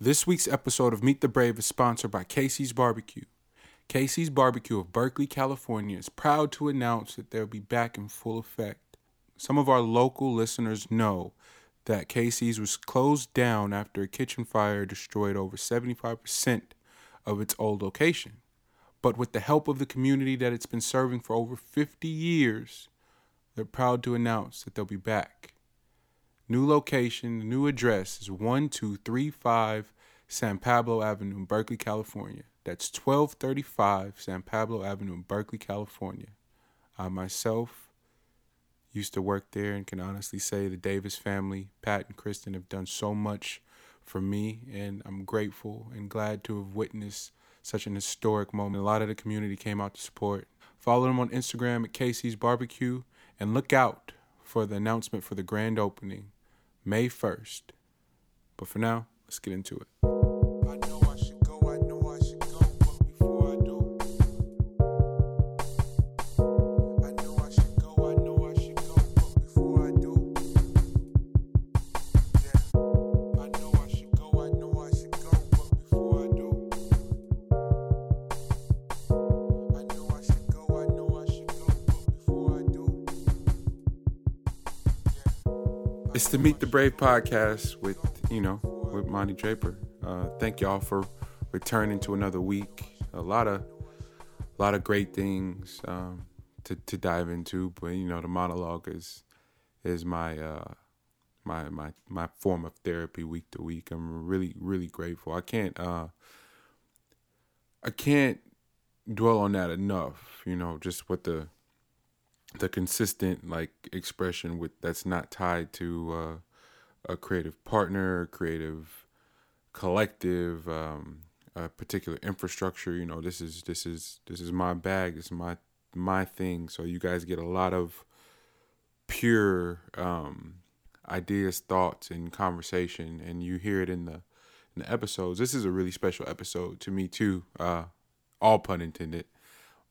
This week's episode of Meet the Brave is sponsored by Casey's Barbecue. Casey's Barbecue of Berkeley, California is proud to announce that they'll be back in full effect. Some of our local listeners know that Casey's was closed down after a kitchen fire destroyed over 75% of its old location. But with the help of the community that it's been serving for over 50 years, they're proud to announce that they'll be back. New location, new address is 1235 San Pablo Avenue Berkeley, California. That's 1235 San Pablo Avenue Berkeley, California. I myself used to work there and can honestly say the Davis family, Pat and Kristen, have done so much for me, and I'm grateful and glad to have witnessed such an historic moment. A lot of the community came out to support. Follow them on Instagram at Casey's Barbecue and look out for the announcement for the grand opening May 1st. But for now, let's get into it. Meet the Brave podcast with, you know, with Monty Draper. Uh, thank y'all for returning to another week. A lot of, a lot of great things um, to to dive into, but you know, the monologue is is my uh, my my my form of therapy week to week. I'm really really grateful. I can't uh, I can't dwell on that enough. You know, just what the the consistent like expression with that's not tied to uh, a creative partner, creative collective, um, a particular infrastructure. You know, this is this is this is my bag. This is my my thing. So you guys get a lot of pure um, ideas, thoughts, and conversation, and you hear it in the in the episodes. This is a really special episode to me too. Uh, all pun intended.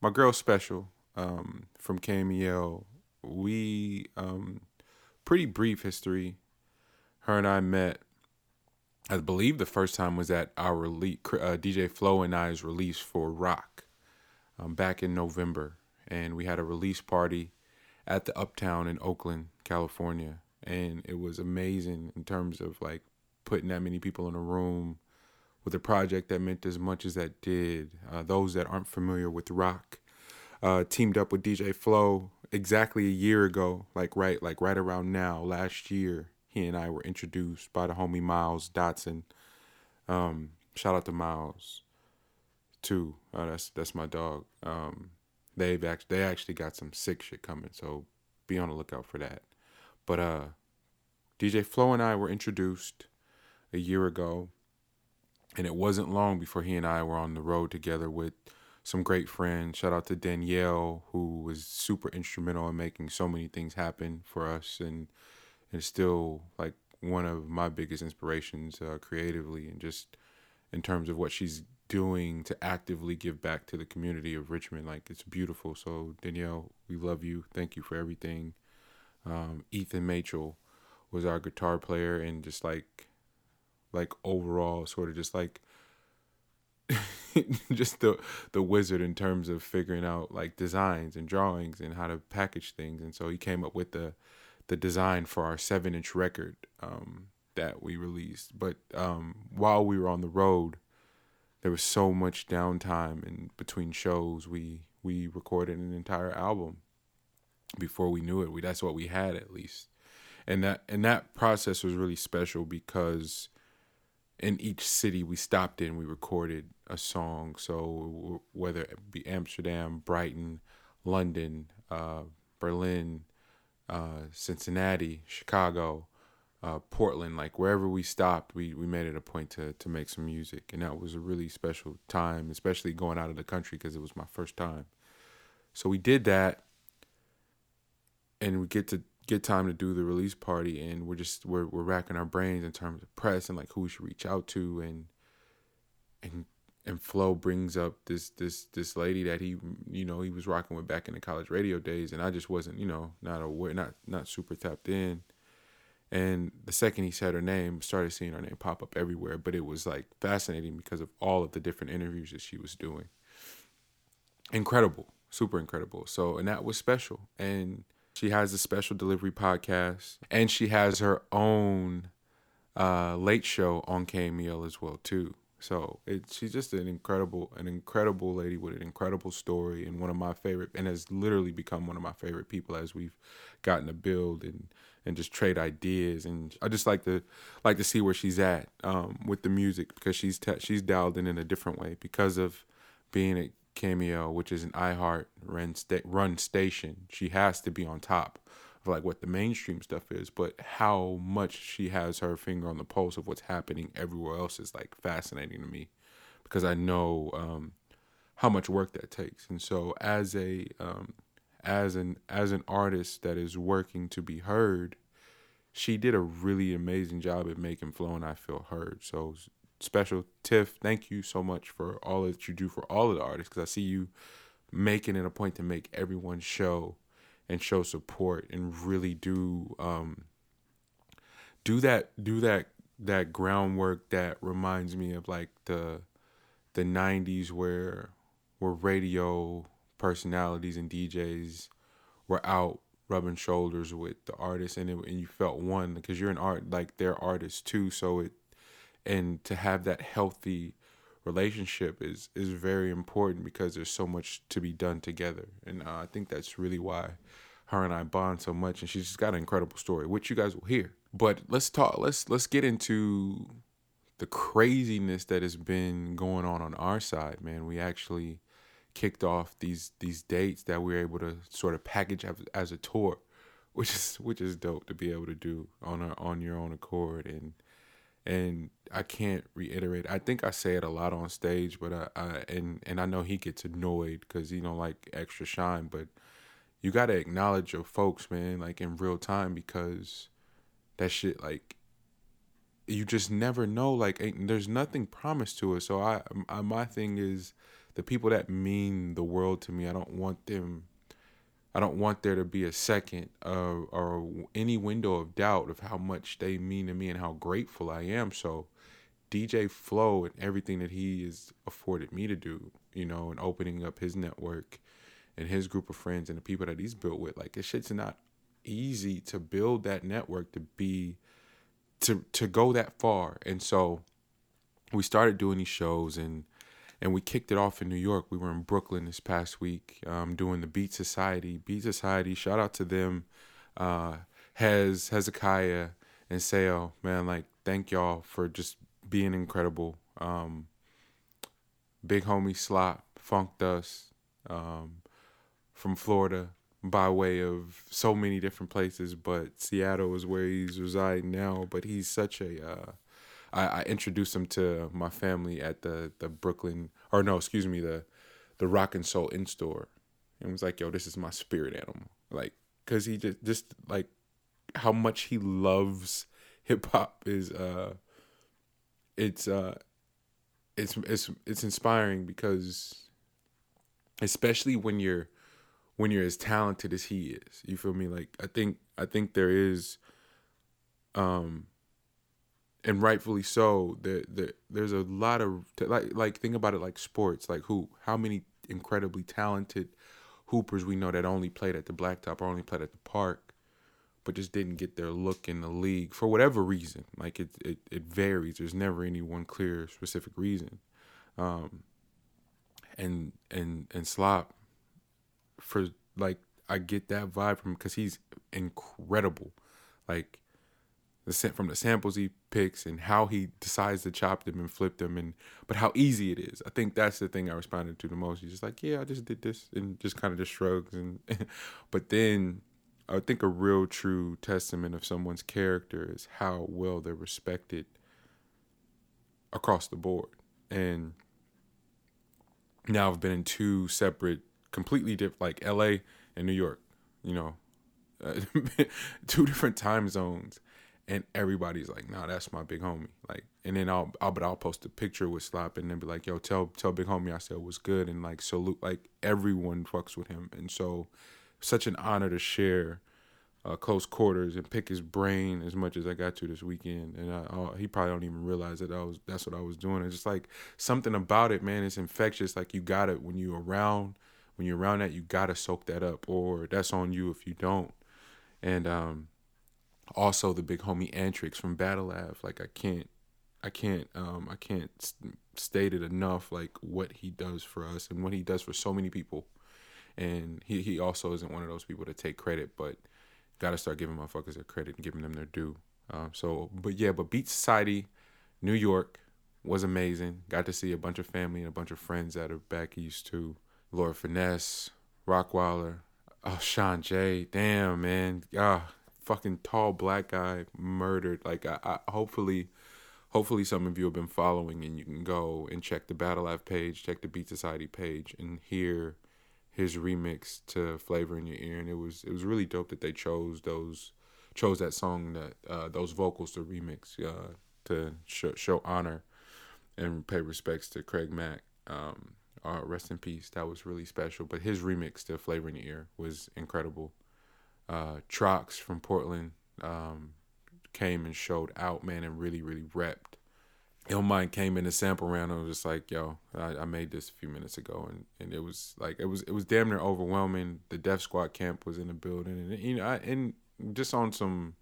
My girl special um, from KMEL. We um, pretty brief history. Her and I met. I believe the first time was at our release, uh, DJ Flow and I's release for Rock um, back in November, and we had a release party at the Uptown in Oakland, California, and it was amazing in terms of like putting that many people in a room with a project that meant as much as that did. Uh, those that aren't familiar with rock, uh, teamed up with DJ Flow exactly a year ago, like right, like right around now, last year. He and I were introduced by the homie Miles Dotson. Um, shout out to Miles, too. Uh, that's that's my dog. Um, they've actually they actually got some sick shit coming, so be on the lookout for that. But uh, DJ Flow and I were introduced a year ago, and it wasn't long before he and I were on the road together with some great friends. Shout out to Danielle, who was super instrumental in making so many things happen for us, and is still like one of my biggest inspirations uh, creatively, and just in terms of what she's doing to actively give back to the community of Richmond. Like it's beautiful. So Danielle, we love you. Thank you for everything. Um, Ethan Machel was our guitar player, and just like, like overall, sort of just like just the the wizard in terms of figuring out like designs and drawings and how to package things. And so he came up with the the design for our seven inch record um, that we released. But um, while we were on the road there was so much downtime and between shows. We we recorded an entire album before we knew it. We that's what we had at least. And that and that process was really special because in each city we stopped in, we recorded a song. So whether it be Amsterdam, Brighton, London, uh, Berlin, uh, Cincinnati, Chicago, uh, Portland, like wherever we stopped, we, we made it a point to, to make some music. And that was a really special time, especially going out of the country because it was my first time. So we did that and we get to get time to do the release party and we're just we're we're racking our brains in terms of press and like who we should reach out to and and and Flo brings up this this this lady that he you know he was rocking with back in the college radio days and I just wasn't you know not aware not not super tapped in And the second he said her name, started seeing her name pop up everywhere. But it was like fascinating because of all of the different interviews that she was doing. Incredible, super incredible. So, and that was special. And she has a special delivery podcast, and she has her own uh, late show on KMEL as well too. So it, she's just an incredible, an incredible lady with an incredible story, and one of my favorite, and has literally become one of my favorite people as we've gotten to build and and just trade ideas. And I just like to like to see where she's at um, with the music because she's she's dialed in in a different way because of being KMEL, which is an iHeart run, sta- run station. She has to be on top of like what the mainstream stuff is, but how much she has her finger on the pulse of what's happening everywhere else is like fascinating to me because I know um, how much work that takes. And so as a um, as an as an artist that is working to be heard, she did a really amazing job at making Flow and I feel heard. So special Tiff, thank you so much for all that you do for all of the artists because I see you making it a point to make everyone show and show support and really do um, do that do that that groundwork that reminds me of like the the 90s where where radio personalities and DJs were out rubbing shoulders with the artists and it, and you felt one because you're an art like they're artists too so it and to have that healthy relationship is is very important because there's so much to be done together. And uh, I think that's really why her and I bond so much and she's just got an incredible story which you guys will hear. But let's talk let's let's get into the craziness that has been going on on our side man. We actually kicked off these these dates that we were able to sort of package as, as a tour, which is which is dope to be able to do on a, on your own accord. And and I can't reiterate. I think I say it a lot on stage, but I, I and and I know he gets annoyed because he don't like extra shine. But you got to acknowledge your folks, man, like in real time because that shit, like you just never know. Like there's nothing promised to us. So I, I my thing is the people that mean the world to me, I don't want them I don't want there to be a second uh, or any window of doubt of how much they mean to me and how grateful I am. So DJ Flow and everything that he has afforded me to do, you know, and opening up his network and his group of friends and the people that he's built with, like this shit's not easy to build that network to be to to go that far. And so we started doing these shows and and we kicked it off in New York. We were in Brooklyn this past week um, doing the Beat Society. Beat Society, shout out to them. Uh, Hez, Hezekiah, and Sale, man, like thank y'all for just being incredible. Um, big homie Slop, Funk Dust, um, from Florida by way of so many different places, but Seattle is where he's residing now. But he's such a uh, I, I introduced him to my family at the the Brooklyn or no, excuse me, the the Rock and Soul in store, and was like, "Yo, this is my spirit animal." Like, cause he just just like how much he loves hip hop is uh, it's uh, it's it's it's inspiring because, especially when you're when you're as talented as he is, you feel me? Like I think I think there is um and rightfully so. There, there, there's a lot of like, like think about it like sports. Like who, how many incredibly talented hoopers we know that only played at the blacktop or only played at the park, but just didn't get their look in the league for whatever reason. Like it, it, it varies. There's never any one clear specific reason. Um, and and and Slop for like I get that vibe from because he's incredible. Like the from the samples he picks and how he decides to chop them and flip them and but how easy it is. I think that's the thing I responded to the most. He's just like, yeah, I just did this and just kind of just shrugs and but then I think a real true testament of someone's character is how well they're respected across the board. And now I've been in two separate, completely different, like LA and New York, you know, uh, two different time zones and everybody's like, "Nah, that's my big homie." Like, and then I'll, I'll, but I'll post a picture with Slop and then be like, "Yo, tell, tell big homie I said was good," and like salute, like everyone fucks with him, and so such an honor to share uh, close quarters and pick his brain as much as I got to this weekend. And I, uh, he probably don't even realize that I was that's what I was doing. It's just like something about it, man. It's infectious. Like you got it when you're around when you're around that, you gotta soak that up, or that's on you if you don't. And um, also the big homie Antrix from Battle Lab. Like I can't, I can't, um, I can't state it enough. Like what he does for us and what he does for so many people. And he he also isn't one of those people to take credit, but gotta start giving motherfuckers their credit and giving them their due. Um, so, but yeah, but Beat Society, New York was amazing. Got to see a bunch of family and a bunch of friends that are back east too. Lord Finesse, Rockwilder, oh Sean J. Damn man, ah, fucking tall black guy murdered. Like I, I hopefully, hopefully some of you have been following and you can go and check the Battle Life page, check the Beat Society page, and hear his remix to Flavor in Your Ear. And it was it was really dope that they chose those chose that song that uh, those vocals to remix uh, to show, show honor and pay respects to Craig Mack. Um, uh, rest in peace. That was really special. But his remix to Flavor in Your Ear was incredible. Uh, Trox from Portland um, came and showed out, man, and really, really repped. Illmind came in the sample round and was just like, "Yo, I, I, made this a few minutes ago," and, and it was like it was it was damn near overwhelming. The Def Squad camp was in the building, and you know, I, and just on some,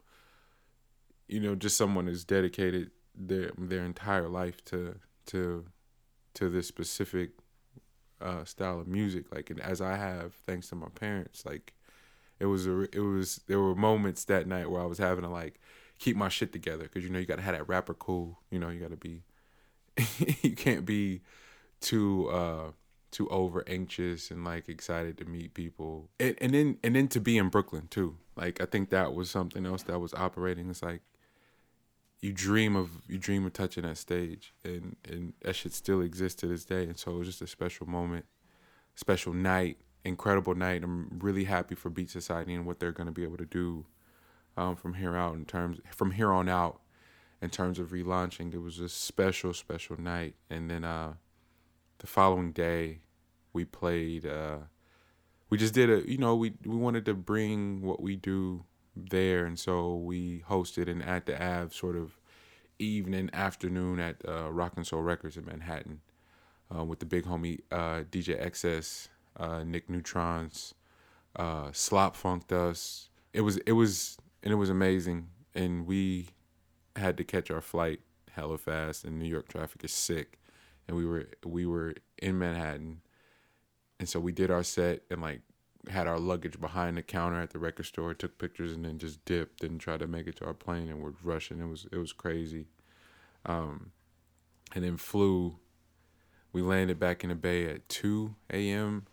you know, just someone who's dedicated their their entire life to to to this specific uh, style of music. Like, and as I have, thanks to my parents, like it was a, it was there were moments that night where I was having to like keep my shit together because you know you gotta have that rapper cool. You know you gotta be, you can't be too uh too over anxious and like excited to meet people. And, and then and then to be in brooklyn too. Like i think that was something else that was operating. It's like you dream of you dream of touching that stage and and that shit still exists to this day. And so it was just a special moment special night incredible night. I'm really happy for beat society and what they're going to be able to do um, from here out in terms from here on out in terms of relaunching. It was a special special night. And then uh the following day we played uh we just did a you know we we wanted to bring what we do there, and so we hosted an at the Ave sort of evening afternoon at uh, Rock and Soul Records in Manhattan uh, with the big homie uh, DJ XS, uh, Nick Neutrons, uh, Slop Funk Dust. It was it was and it was amazing, and we had to catch our flight hella fast, and New York traffic is sick, and we were we were in Manhattan, and so we did our set and like had our luggage behind the counter at the record store, took pictures, and then just dipped and tried to make it to our plane. And we're rushing. It was it was crazy. Um, and then flew. We landed back in the Bay at two a.m.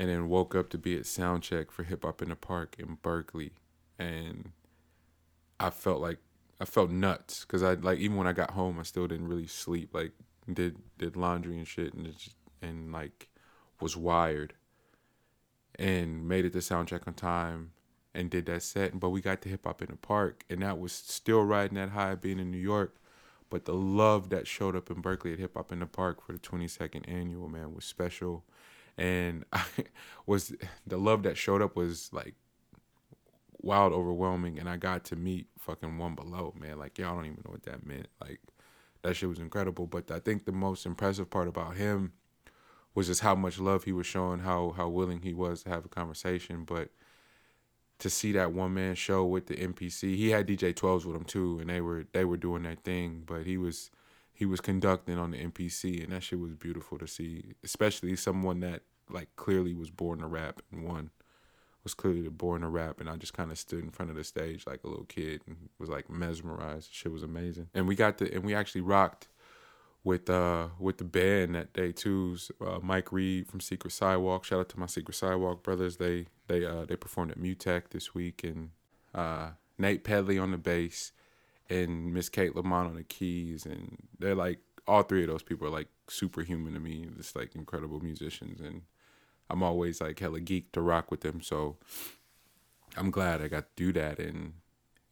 and then woke up to be at soundcheck for Hip Hop in the Park in Berkeley, and I felt like I felt nuts because I like even when I got home, I still didn't really sleep. Like did did laundry and shit, and just, and like was wired and made it to soundcheck on time and did that set. But we got to hip hop in the park, and that was still riding that high being in New York. But the love that showed up in Berkeley at Hip Hop in the Park for the 22nd annual man was special, and I was the love that showed up was like wild, overwhelming, and I got to meet fucking one below man. Like y'all don't even know what that meant. Like that shit was incredible. But I think the most impressive part about him was just how much love he was showing, how how willing he was to have a conversation. But to see that one man show with the MPC, he had DJ 12s with him too, and they were they were doing their thing. But he was he was conducting on the MPC, and that shit was beautiful to see, especially someone that like clearly was born to rap and one was clearly born to rap and I just kind of stood in front of the stage like a little kid and was like mesmerized. Shit was amazing. And we got the and we actually rocked with uh with the band that day too. Uh, Mike Reed from Secret Sidewalk. Shout out to my Secret Sidewalk brothers. They they uh they performed at Mutech this week and uh Nate Pedley on the bass and Miss Kate Lamont on the keys and they're like all three of those people are like superhuman to me. Just like incredible musicians and I'm always like hella geek to rock with them. So I'm glad I got to do that and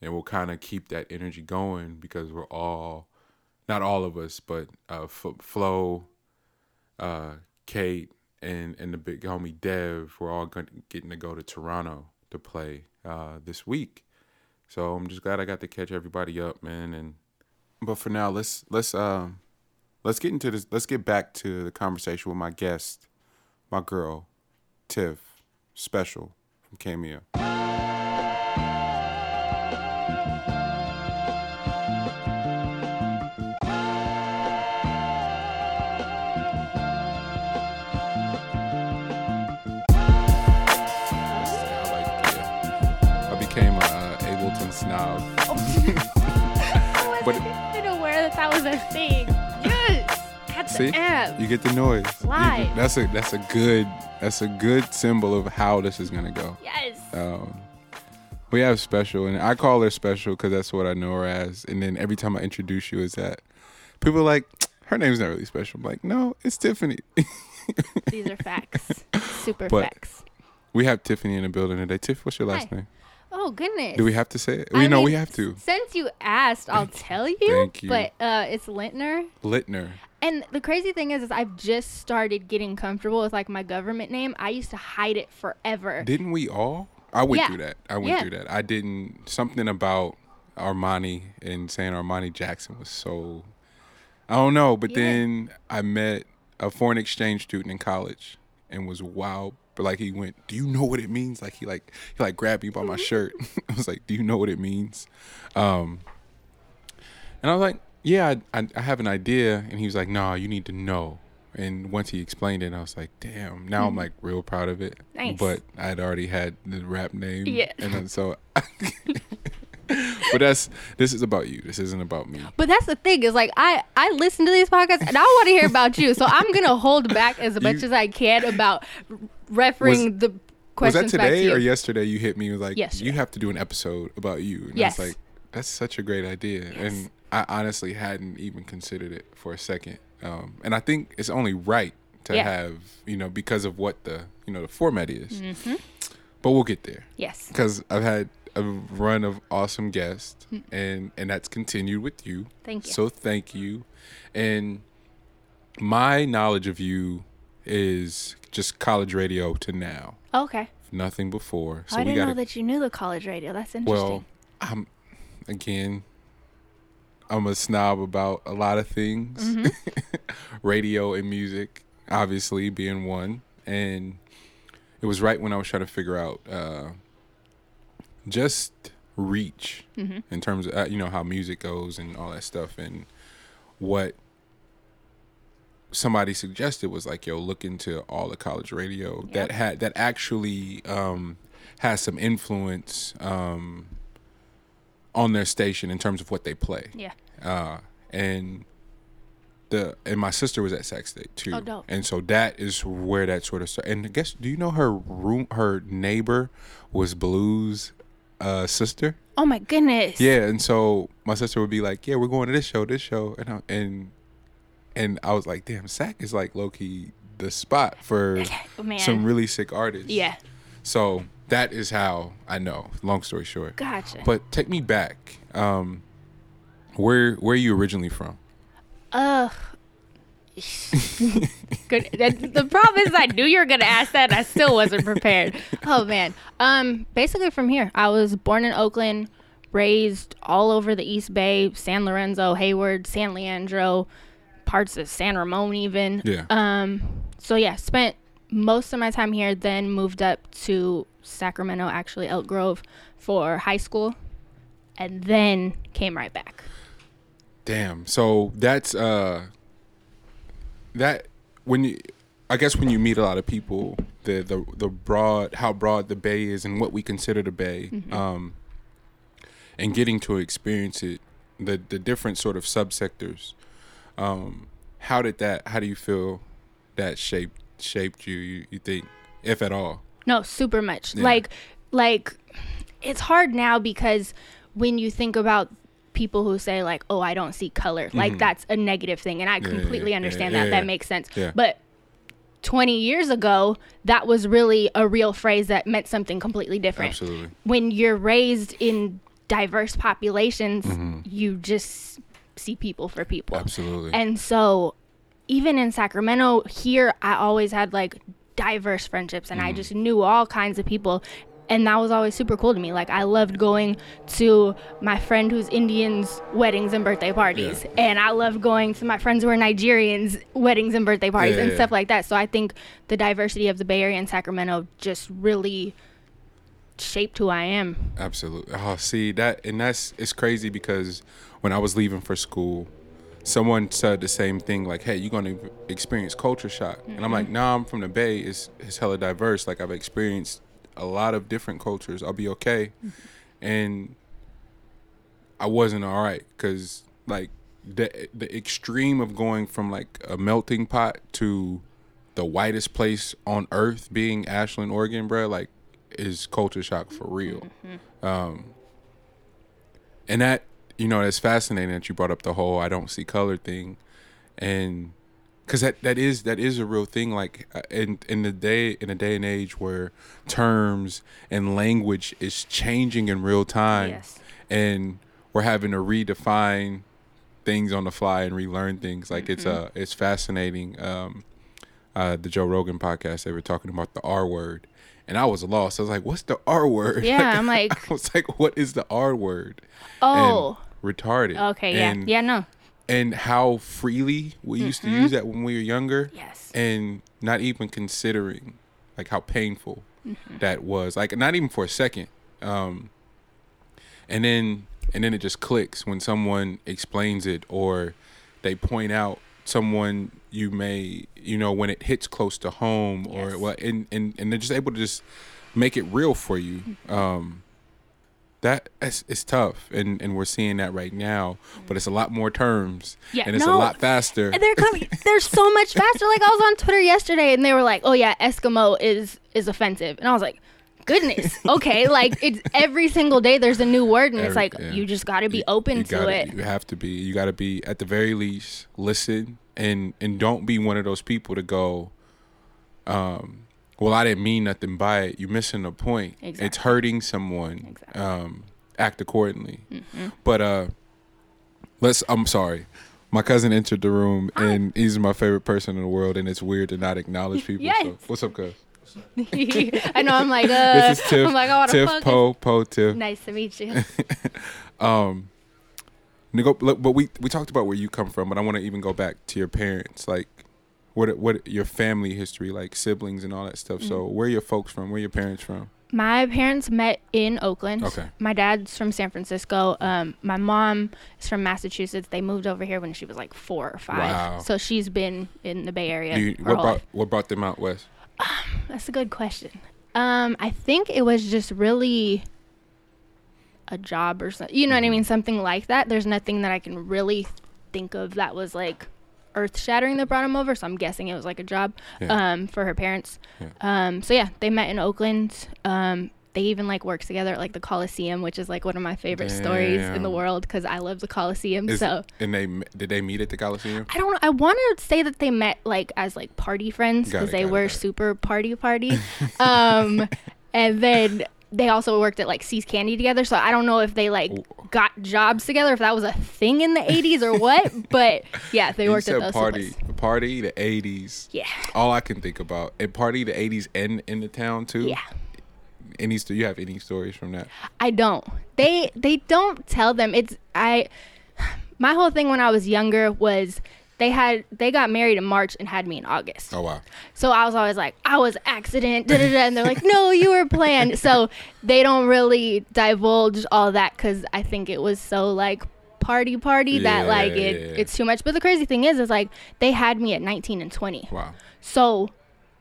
and we'll kind of keep that energy going because we're all not all of us, but uh, F- Flo, uh, Kate, and and the big homie Dev we're all getting to go to Toronto to play uh, this week. So I'm just glad I got to catch everybody up, man. And but for now, let's let's um let's get into this. Let's get back to the conversation with my guest, my girl, Tiff, special from KMEL. Aware that that was a thing. Yes, at the See, you get the noise. You- Live. that's a that's a good that's a good symbol of how this is gonna go. yes. Um, we have special, and I call her special because that's what I know her as. And then every time I introduce you, is that people are like her name's not really special. I'm like, no, it's Tiffany. These are facts. Super But- facts. we have Tiffany in the building today. Tiff, what's your last Hi. name? Oh goodness. Do we have to say it? I We know we have to. Since you asked, I'll tell you. Thank you. But uh, it's Lintner. Littner. And the crazy thing is, is I've just started getting comfortable with like my government name. I used to hide it forever. Didn't we all? I went Yeah. through that. I went Yeah. through that. I didn't. Something about Armani and saying Armani Jackson was so. I don't know, but Yeah. then I met a foreign exchange student in college and was wow. But like he went, do you know what it means? Like he like he like grabbed me by my shirt. I was like, do you know what it means? Um, and I was like, yeah, I, I, I have an idea. And he was like, no, you need to know. And once he explained it, I was like, damn. Now I'm like real proud of it. Nice. But I had already had the rap name. Yeah. And then so. but that's this is about you. This isn't about me. But that's the thing is like I I listen to these podcasts and I want to hear about you. So I'm gonna hold back as much You- as I can about referring the question. Was questions that back to today or yesterday? You hit me was like, Yesterday. you have to do an episode about you. And Yes. I was like, that's such a great idea. And I honestly hadn't even considered it for a second. Um, and I think it's only right to Yeah. have, you know, because of what the, you know, the format is. Mm-hmm. But we'll get there Yes. because I've had a run of awesome guests, and and that's continued with you. Hmm. Thank you. So thank you. And my knowledge of you is just college radio to now, Okay. nothing before. So I didn't got know that you knew the college radio. That's interesting. well, I'm again. I'm a snob about a lot of things, Mm-hmm. radio and music, obviously being one. And it was right when I was trying to figure out uh, just reach Mm-hmm. in terms of uh, you know how music goes and all that stuff, and what somebody suggested was like, yo, look into all the college radio that had that actually um, has some influence um, on their station in terms of what they play. yeah. Uh, and the and my sister was at Sac State too, Oh, dope. and so that is where that sort of started. And I guess do you know her room? Her neighbor was Blue's uh, sister. Oh my goodness. Yeah, and so my sister would be like, "Yeah, we're going to this show, this show," and I, and and I was like, "Damn, Sac is like low key the spot for man. some really sick artists." yeah. So that is how I know. Long story short, Gotcha. but take me back. Um, where where are you originally from? Ugh. Good. that- The problem is, I knew you were gonna ask that. And I still wasn't prepared. Oh man. Um. Basically, from here, I was born in Oakland, raised all over the East Bay, San Lorenzo, Hayward, San Leandro, parts of San Ramon, even. Yeah. Um. So yeah, spent most of my time here. Then moved up to Sacramento, actually Elk Grove, for high school, and then came right back. Damn. So that's uh that when you I guess when you meet a lot of people, the the the broad how broad the bay is and what we consider the bay, um and getting to experience it, the the different sort of subsectors. Um how did that how do you feel that shaped shaped you, you, you think, if at all? No, super much. Yeah. Like like it's hard now because when you think about people who say like, "Oh, I don't see color." Like that's a negative thing and I Mm-hmm. yeah, completely yeah, understand that. That makes sense. But 20 years ago, that was really a real phrase that meant something completely different. Absolutely. When you're raised in diverse populations, Mm-hmm. you just see people for people. Absolutely. And so, even in Sacramento, here, I always had like diverse friendships and I mm-hmm. just knew all kinds of people. and that was always super cool to me. Like I loved going to my friend who's Indians weddings and birthday parties, Yeah. and I loved going to my friends who are Nigerians weddings and birthday parties Yeah, and yeah. stuff like that. So I think the diversity of the Bay Area and Sacramento just really shaped who I am. Absolutely. Oh, see that, and that's it's crazy because when I was leaving for school, someone said the same thing. Like, "Hey, you're gonna experience culture shock," and I'm like, mm-hmm. "Nah, I'm from the Bay. It's it's hella diverse. Like, I've experienced a lot of different cultures. I'll be okay." Mm-hmm. And I wasn't all right because like the the extreme of going from like a melting pot to the whitest place on earth being Ashland, Oregon, bro, like is culture shock for real. Mm-hmm. Um, and that you know it's fascinating that you brought up the whole I don't see color thing, and because that that is that is a real thing. Like uh, in in the day in a day and age where terms and language is changing in real time, Yes. and we're having to redefine things on the fly and relearn things. Like it's uh it's fascinating. Um, uh, the Joe Rogan podcast, they were talking about the R word, and I was lost. I was like, "What's the R word?" Yeah, I'm like- I was like, "What is the R word?" Oh, retarded. okay, yeah, and, yeah, no, and how freely we used to use that when we were younger. Mm-hmm. Yes. and not even considering like how painful Mm-hmm. that was. Like not even for a second. Um, and then and then it just clicks when someone explains it or they point out someone you may you know when it hits close to home or Yes. what and, and and they're just able to just make it real for you um that it's, it's tough and and we're seeing that right now but it's a lot more terms Yeah, and it's a lot faster And they're coming. They're so much faster. Like I was on Twitter yesterday, and they were like, "Oh yeah, Eskimo is is offensive," and I was like, "Goodness, okay." Like it's every single day there's a new word, and it's like yeah. you just got to be You- open you to gotta- it. You have to be. You got to be at the very least listen and and don't be one of those people to go. Um, well, I didn't mean nothing by it. You're missing the point. Exactly. It's hurting someone. Exactly. Um, act accordingly. Mm-hmm. But uh, let's. I'm sorry. My cousin entered the room, and he's my favorite person in the world, and it's weird to not acknowledge people. Yes. So, what's up, cuz? I know. I'm like, uh, This is Tiff. I'm like, oh, Tiff fuck? Poe Poe Tiff. Nice to meet you. Look, but we we talked about where you come from, but I want to even go back to your parents, like what what your family history, like siblings and all that stuff. So Mm-hmm. where are your folks from? Where are your parents from? My parents met in Oakland. Okay. My dad's from San Francisco. Um, my mom is from Massachusetts. They moved over here when she was like four or five. Wow. So she's been in the Bay Area. You, what brought what brought them out west? That's a good question. Um, I think it was just really a job or something. You know what I mean? Something like that. There's nothing that I can really think of that was like earth shattering that brought him over. So I'm guessing it was like a job Yeah. um, for her parents. Yeah. Um, so yeah, they met in Oakland. Um, they even like worked together at like the Coliseum, which is like one of my favorite stories in the world because I love the Coliseum. Is, so and they did they meet at the Coliseum? I don't. I want to say that they met like as like party friends because they were it. super party party. um, and then they also worked at like See's Candy together. So I don't know if they like Ooh. got jobs together, if that was a thing in the '80s or what. But yeah, they you worked at those. party, places. party the '80s. Yeah. All I can think about and party the '80s and in the town too. Yeah. Any do you have any stories from that? I don't. They they don't tell them. It's I. My whole thing when I was younger was they had they got married in March and had me in August. Oh wow. So I was always like, I was accident, da, da, da. and they're like, no, you were planned. So they don't really divulge all that because I think it was so like party party that like Yeah, it yeah, yeah. it's too much. But the crazy thing is, is like they had me at 19 and 20. Wow. So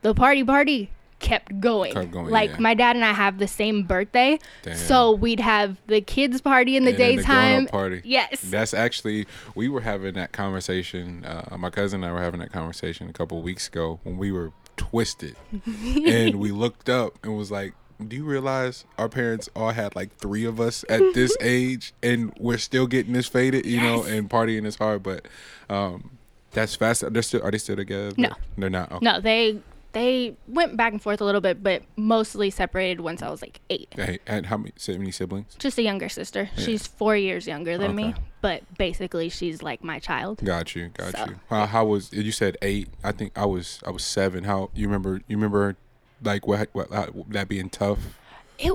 the party party kept going. Kept going, like yeah. my dad and I have the same birthday. Damn. So we'd have the kids party in the And then the daytime. party. Yes. That's actually we were having that conversation. Uh, my cousin and I were having that conversation a couple of weeks ago when we were twisted, and we looked up and was like, "Do you realize our parents all had like three of us at this age, and we're still getting this faded, you know, and partying this hard?" But um, that's fast. They're still are they still together? No. they're not. Okay. no, they they went back and forth a little bit, but mostly separated once I was like eight. Hey, and how many, so many siblings? Just a younger sister. She's four years younger than me, but basically she's like my child. Got you, got So, you. How, how was you said eight? I think I was I was seven. How you remember? You remember like what, what how, that being tough? it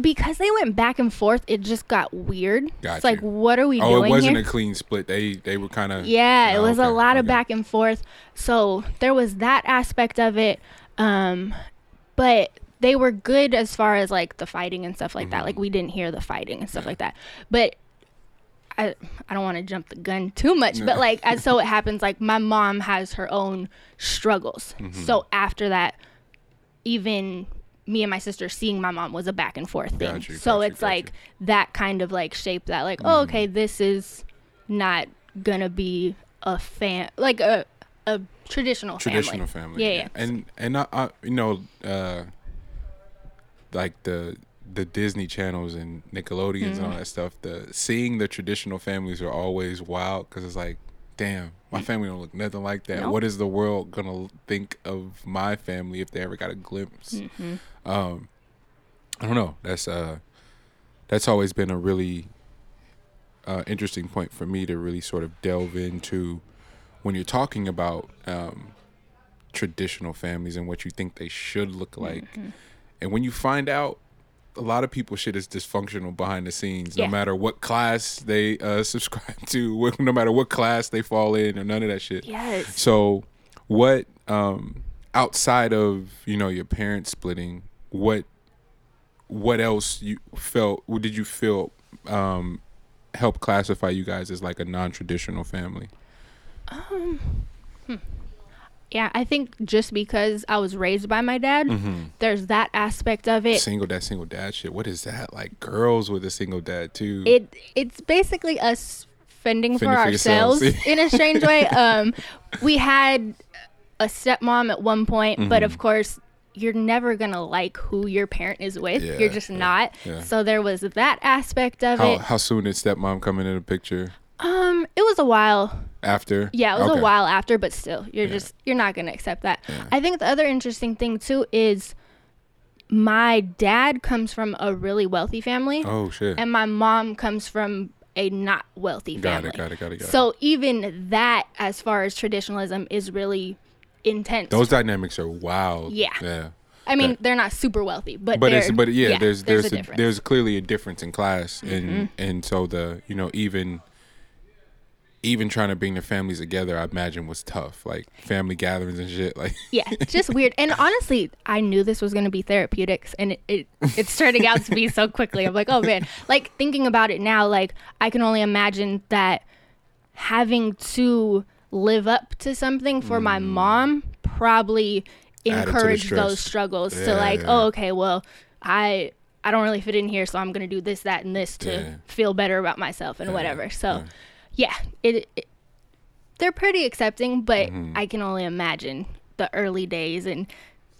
because they went back and forth. It just got weird. Got it's like, what are we doing? Oh, doing it wasn't here? a clean split. They they were kind of Yeah, it Oh, was a okay, lot of back and forth. So there was that aspect of it. Um, but they were good as far as like the fighting and stuff like that. Mm-hmm. Like we didn't hear the fighting and stuff like that. But I I don't want to jump the gun too much, but like as so it happens, like my mom has her own struggles. Mm-hmm. So after that, even me and my sister seeing my mom was a back and forth thing. Got you, so got you, it's like. Mm-hmm. that kind of like shape that like, oh okay, this is not gonna be a fan like a a traditional traditional family. family. Yeah, yeah. And and I, I you know uh like the the Disney channels and Nickelodeons and all Mm-hmm. that stuff. The seeing the traditional families are always wild because it's like, damn, my family don't look nothing like that. Nope. What is the world gonna think of my family if they ever got a glimpse? Mm-hmm. Um, I don't know. That's uh, that's always been a really uh, interesting point for me to really sort of delve into when you're talking about um, traditional families and what you think they should look like. Mm-hmm. And when you find out a lot of people shit is dysfunctional behind the scenes, Yeah. no matter what class they uh, subscribe to, no matter what class they fall in, or none of that shit. Yes. So, what um, outside of you know your parents splitting, what what else you felt? What did you feel um, help classify you guys as like a non-traditional family? Um Yeah, I think just because I was raised by my dad, Mm-hmm. there's that aspect of it. Single dad, single dad shit. What is that? Like girls with a single dad too. It it's basically us fending for Fending for ourselves in a strange way. Um, we had a stepmom at one point, but Mm-hmm. of course, you're never gonna like who your parent is with. Yeah, you're just yeah, not. yeah. So there was that aspect of how it. how soon did stepmom come into the picture? Um, it was a while. After? Yeah, it was Okay. a while after, but still, you're just you're not gonna accept that. I think the other interesting thing too is my dad comes from a really wealthy family, Oh shit. and my mom comes from a not wealthy Got family. it. Got it. Got it. Got it. So even that, as far as traditionalism, is really intense. Those dynamics are wild. Yeah. Yeah. I mean, that- they're not super wealthy, but but it's but yeah, there's there's a a, there's clearly a difference in class and Mm-hmm. and so the you know even even trying to bring the families together I imagine was tough like family gatherings and shit like yeah, it's just weird. And honestly, I knew this was going to be therapeutics, and it, it it's turning out to be so quickly. I'm like, oh man, like thinking about it now, like I can only imagine that having to live up to something for my mom probably Mm. Added to the encouraged those struggles to like, yeah. oh okay, well, I I don't really fit in here, so I'm gonna do this, that, and this to Yeah. feel better about myself and whatever. So, yeah. yeah, it, it they're pretty accepting, but Mm-hmm. I can only imagine the early days and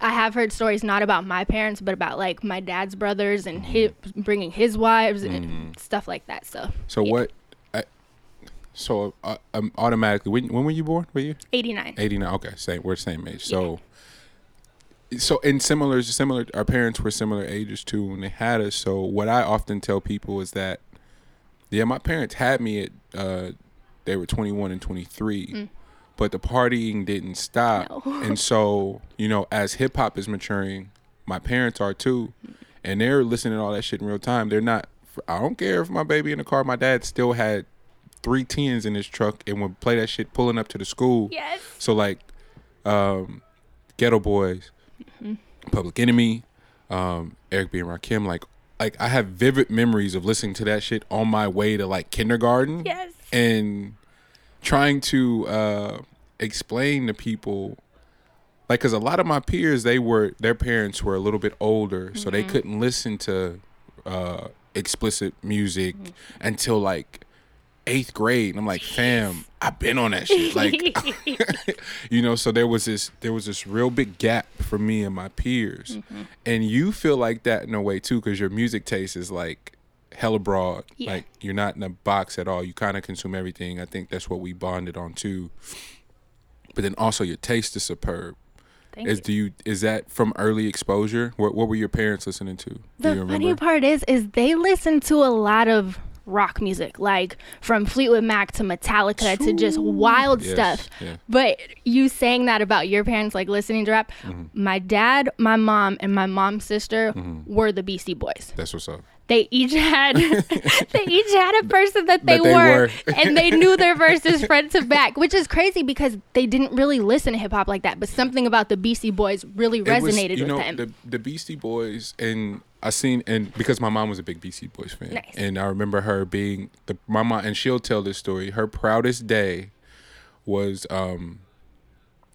I have heard stories not about my parents, but about like my dad's brothers and Mm-hmm. bringing his wives and stuff like that. So, so yeah. what so uh, um, automatically when when were you born? Were you? 89. 89 okay same we're the same age. So so in similar similar our parents were similar ages too when they had us. So what i often tell people is that yeah my parents had me at uh they were 21 and 23 but the partying didn't stop. Mm. No. and so you know as hip-hop is maturing my parents are too. And they're listening to all that shit in real time. They're not i don't care if my baby in the car my dad still had three tens in his truck and would play that shit pulling up to the school Yes. so like, um, Geto Boys, Public Enemy, um, Eric B and Rakim, like, like I have vivid memories of listening to that shit on my way to like kindergarten. Yes. And trying to uh, explain to people, like, cause a lot of my peers, they were their parents were a little bit older, so they couldn't listen to uh, explicit music until like eighth grade. And I'm like, fam, I've been on that shit. Like, you know so there was this there was this real big gap for me and my peers Mm-hmm. and you feel like that in a way too because your music taste is like hella broad Yeah. like you're not in a box at all you kind of consume everything i think that's what we bonded on too but then also your taste is superb Thank is you. do you is that from early exposure what, what were your parents listening to do The funny part is, is they listen to a lot of rock music, like from Fleetwood Mac to Metallica to just wild Yes, stuff. yeah. But you saying that about your parents, like listening to rap, Mm-hmm. my dad, my mom, and my mom's sister Mm-hmm. were the Beastie Boys. That's what's up. They each had they each had a person that they, That they were, were. and they knew their verses front to back, which is crazy because they didn't really listen to hip hop like that. But something about the Beastie Boys really It was, resonated you with know, them. The, the Beastie Boys, and I seen, and because my mom was a big Beastie Boys fan, Nice. and I remember her being the my mom, and she'll tell this story. Her proudest day was um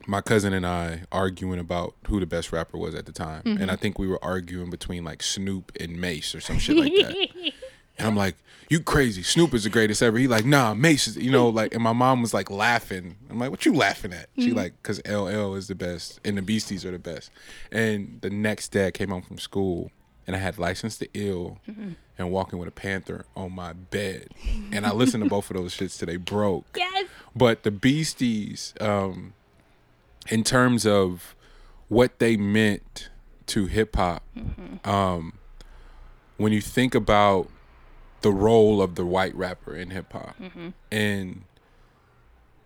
my cousin and I arguing about who the best rapper was at the time, Mm-hmm. and I think we were arguing between like Snoop and Mase or some shit like that. And I'm like, "You crazy? Snoop is the greatest ever." He like, "Nah, Mase is." You know, like, and my mom was like laughing. I'm like, "What you laughing at?" She like, "Cause LL is the best, and the Beasties are the best." And the next day, I came home from school, and I had License to Ill and Walking with a Panther on my bed, and I listened to both of those shits till they broke. yes. But the Beasties, um, in terms of what they meant to hip hop, um, when you think about the role of the white rapper in hip hop and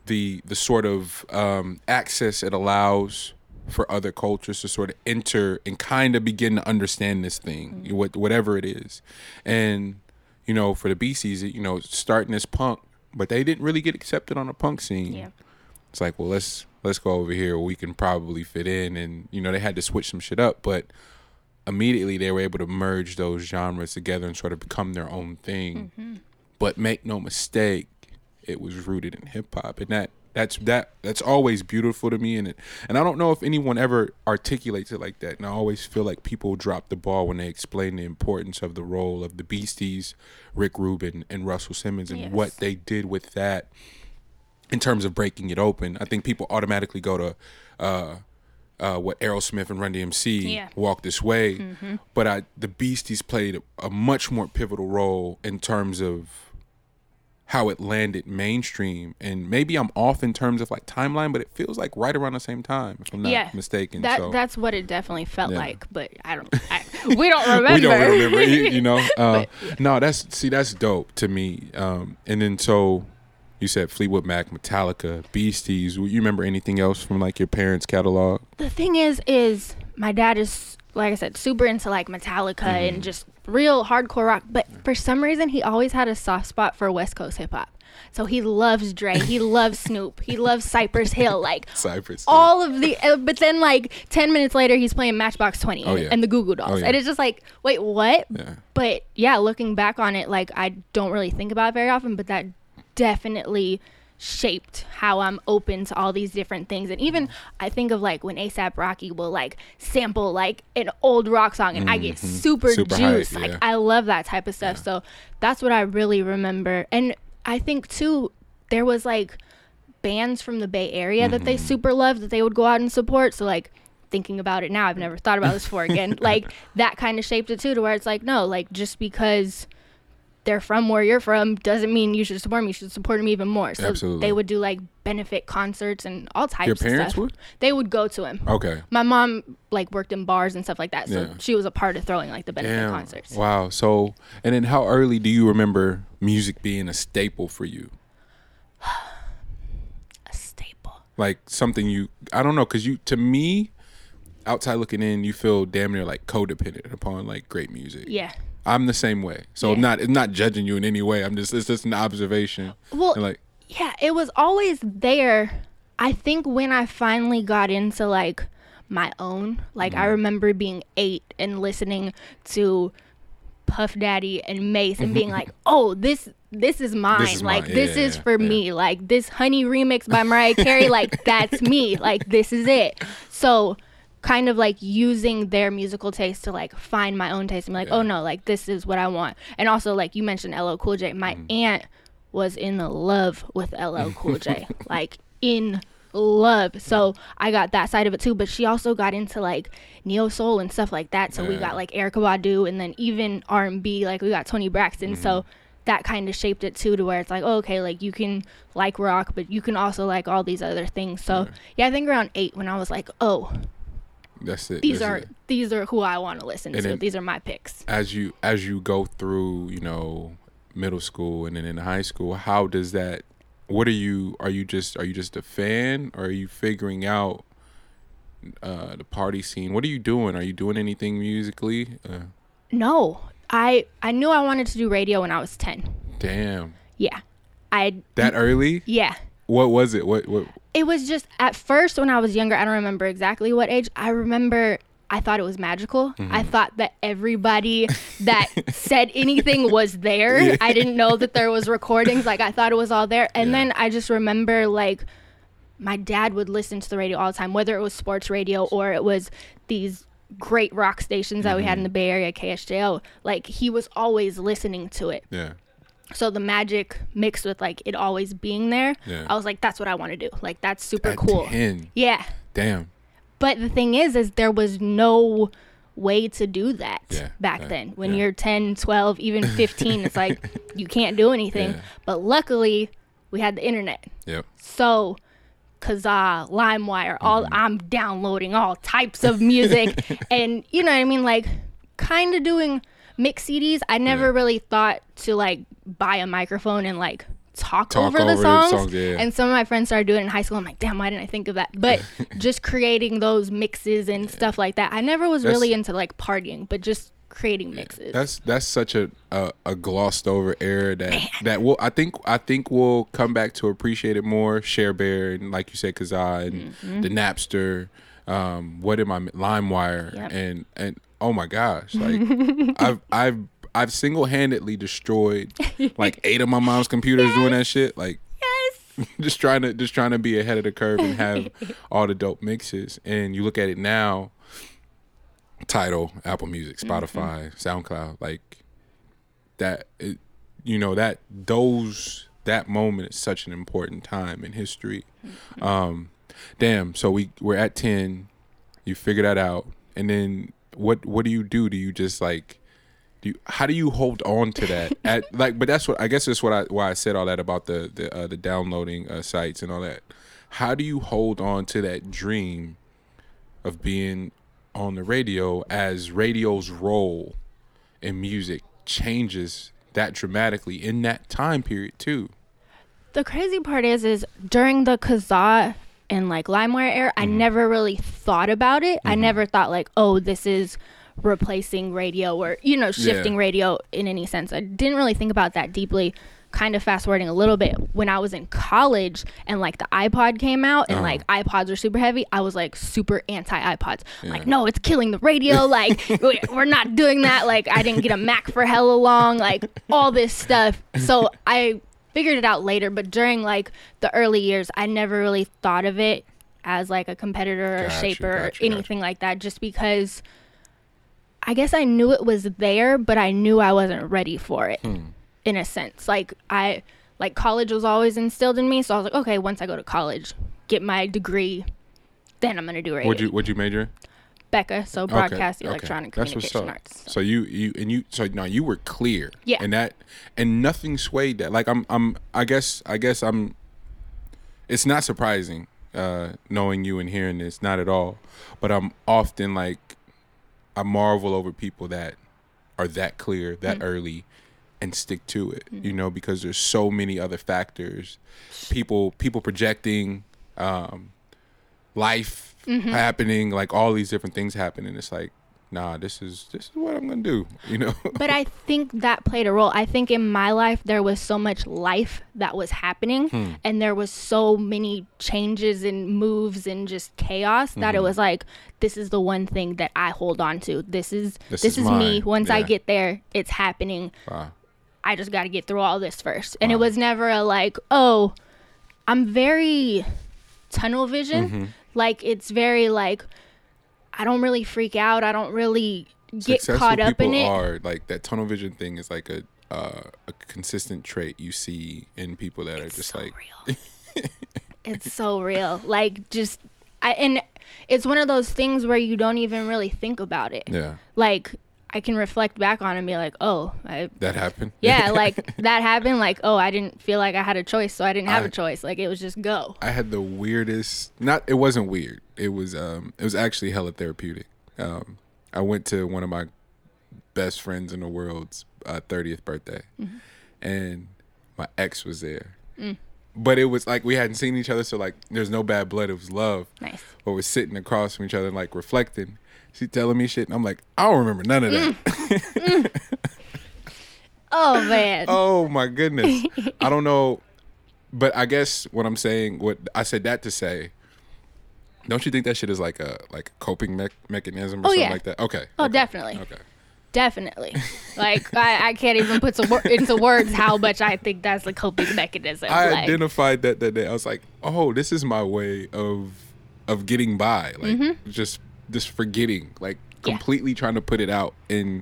the the sort of um, access it allows for other cultures to sort of enter and kind of begin to understand this thing, mm-hmm. what whatever it is, and you know, for the Beasties, you know, starting as punk, but they didn't really get accepted on the punk scene. Yeah. It's like, well, let's let's go over here we can probably fit in, and you know, they had to switch some shit up, but immediately they were able to merge those genres together and sort of become their own thing. Mm-hmm. But make no mistake, it was rooted in hip hop, and that that's that that's always beautiful to me. And it, and I don't know if anyone ever articulates it like that. And I always feel like people drop the ball when they explain the importance of the role of the Beasties, Rick Rubin, and Russell Simmons, and Yes. what they did with that in terms of breaking it open. I think people automatically go to uh, uh, what Aerosmith and Run DMC Yeah. walk this way, but I, the Beasties played a, a much more pivotal role in terms of how it landed mainstream. And maybe I'm off in terms of like timeline, but it feels like right around the same time, if I'm not yeah. mistaken. That so that's what it definitely felt Yeah. like, but I don't. I, we don't remember. we don't remember, you, you know. Uh, No, that's see, that's dope to me. Um, and then so you said Fleetwood Mac, Metallica, Beasties. You remember anything else from like your parents' catalog? the thing is is my dad is like i said super into like metallica Mm-hmm. and just real hardcore rock but for some reason he always had a soft spot for west coast hip-hop so he loves Dre, he loves Snoop, he loves Cypress Hill, like Cypress. all of the. Uh, but then, like ten minutes later, he's playing Matchbox Twenty Oh, and, yeah. and the Goo Goo Dolls, Oh, yeah. and it's just like, wait, what? Yeah. But yeah, looking back on it, like I don't really think about it very often, but that definitely shaped how I'm open to all these different things. And even I think of like when ASAP Rocky will like sample like an old rock song and I get super, Mm-hmm. Hype, juiced. yeah. Like I love that type of stuff. So that's what I really remember. And I think too, there was like bands from the Bay Area that Mm-hmm. they super loved that they would go out and support. So like thinking about it now, I've never thought about this before again. like that kind of shaped it too, to where it's like, no, like just because they're from where you're from doesn't mean you should support them. You should support them even more. So Absolutely. they would do like benefit concerts and all types Your of parents stuff. would? They would go to him. Okay. My mom like worked in bars and stuff like that, so Yeah. she was a part of throwing like the benefit Damn. concerts. Wow. So, and then how early do you remember music being a staple for you? A staple. Like something you, I don't know, because you, to me, outside looking in, you feel damn near like codependent upon like great music. Yeah. I'm the same way. So I'm Yeah. not, it's not judging you in any way. I'm just, it's just an observation. Well, And like, yeah, it was always there. I think when I finally got into like my own, like Mm. I remember being eight and listening to Puff Daddy and Mase and being like, "Oh, this this is mine. is like mine. this Yeah, is for yeah. me. Like this Honey remix by Mariah Carey. like that's me. Like this is it." So kind of like using their musical taste to like find my own taste and be like, Yeah. "Oh no, like this is what I want." And also like you mentioned LL Cool J. My Mm. aunt was in love with LL Cool J. like in love. So I got that side of it too. But she also got into like neo soul and stuff like that. So we got like Erykah Badu and then even R and B. Like we got Toni Braxton. So Mm-hmm. that kind of shaped it too, to where it's like, oh, okay, like you can like rock, but you can also like all these other things. So yeah, I think around eight when I was like, oh, that's it. these that's are it. these are who I want to listen And to. these are my picks. as you as you go through you know middle school and then in high school. How does that? What are you? Are you just are you just a fan, or are you figuring out uh, the party scene? What are you doing? Are you doing anything musically? Uh, No, I I knew I wanted to do radio when I was ten. damn, Yeah, I that early? yeah. What was it? What what? It was just at first when I was younger. I don't remember exactly what age. I remember I thought it was magical. I mm-hmm. thought that everybody that said anything was there. I didn't know that there was recordings. Like I thought it was all there. And Yeah. then I just remember like my dad would listen to the radio all the time, whether it was sports radio or it was these great rock stations that we had in mm-hmm. the Bay Area, KSJO. Like he was always listening to it. Yeah, So the magic mixed with like it always being there. Yeah. I was like, that's what I want to do. Like that's super At cool. 10. Yeah. Damn. But the thing is, is there was no way to do that Yeah, back yeah, then. When you're 10, 12, even 15, it's like you can't do anything. But luckily, we had the internet. Yep. So, Kazaa, LimeWire, all Mm-hmm. I'm downloading all types of music, and you know what I mean, like kind of doing mix CDs. I never Yeah. really thought to like buy a microphone and like talk, Talk over, the over the songs. songs, yeah. And some of my friends started doing it in high school. I'm like, damn, why didn't I think of that? But just creating those mixes and stuff like that. I never was That's- really into like partying, but just creating mixes. That's that's such a, a, a glossed over era that that will I think I think we'll come back to appreciate it more. Share Bear and like you said, Kazaa and Mm-hmm. the Napster. Um, what am I? LimeWire Yep. and and oh my gosh, like I've I've I've single handedly destroyed like eight of my mom's computers doing that shit. Like yes. just trying to just trying to be ahead of the curve and have all the dope mixes. And you look at it now, Tidal, Apple Music, Spotify, SoundCloud, like that it, you know, that those that moment is such an important time in history. Um damn, so we we're at 10, you figure that out, and then what what do you do? Do you just like do you, how do you hold on to that? At like but that's what i guess that's what i why i said all that about the the, uh, the downloading uh, sites and all that. How do you hold on to that dream of being on the radio as radio's role in music changes that dramatically in that time period too? The crazy part is, is during the Kazaa and like LimeWire era, I Mm-hmm. never really thought about it. I never thought like, oh, this is replacing radio or you know shifting Yeah. radio in any sense. I didn't really think about that deeply. Kind of fast forwarding a little bit when I was in college and like the iPod came out and Uh-huh. like iPods are super heavy. I was like super anti iPods. Like, no, it's killing the radio. Like, we- we're not doing that. Like, I didn't get a Mac for hella long. Like, all this stuff. So I figured it out later. But during like the early years, I never really thought of it as like a competitor or Gotcha, shaper or gotcha, gotcha. anything like that. Just because I guess I knew it was there, but I knew I wasn't ready for it Hmm. in a sense. Like I like college was always instilled in me, so I was like, okay, once I go to college, get my degree, then I'm gonna do radio. what'd you what'd you major in? BECA, so Okay, broadcast, okay. electronic That's what's communication arts. So you you and you so now you were clear. Yeah. And that and nothing swayed that. Like I'm I'm I guess I guess I'm it's not surprising uh knowing you and hearing this, not at all. But I'm often like I marvel over people that are that clear that early and stick to it. You know, because there's so many other factors. People people projecting um life happening, like all these different things happening. It's like, nah, this is this is what I'm gonna do. You know? But I think that played a role. I think in my life there was so much life that was happening Hmm. and there was so many changes and moves and just chaos that Mm-hmm. it was like this is the one thing that I hold on to. This is This this, is is, me. Once I get there, it's happening. wow. I just got to get through all this first. And it was never a like, oh, I'm very tunnel vision. Mm-hmm. Like it's very like I don't really freak out. I don't really get Successful caught up in it. are like that tunnel vision thing is like a uh, a consistent trait you see in people that are just so like real. it's so real. Like just I and it's one of those things where you don't even really think about it. yeah Like I can reflect back on and be like, "Oh, I that happened yeah, like that happened like, oh, I didn't feel like I had a choice, so I didn't have I- a choice. Like it was just go." I had the weirdest. Not it wasn't weird. It was um it was actually hella therapeutic. Um, I went to one of my best friends in the world's uh, 30th birthday, and my ex was there. Mm. But it was like we hadn't seen each other, so like there's no bad blood. It was love. Nice. But we're sitting across from each other, and, like reflecting. She telling me shit, and I'm like, I don't remember none of that. Mm. Oh man. oh my goodness, I don't know. But I guess what I'm saying, what I said that to say, don't you think that shit is like a like a coping me- mechanism or Oh, something yeah. like that? Okay. Oh, okay, definitely. Okay. Definitely. Like I, I can't even put some wor- into words how much I think that's a coping mechanism. I like, identified that that day. I was like, oh, this is my way of of getting by, like just just forgetting, like Mm-hmm. Yeah. completely trying to put it out and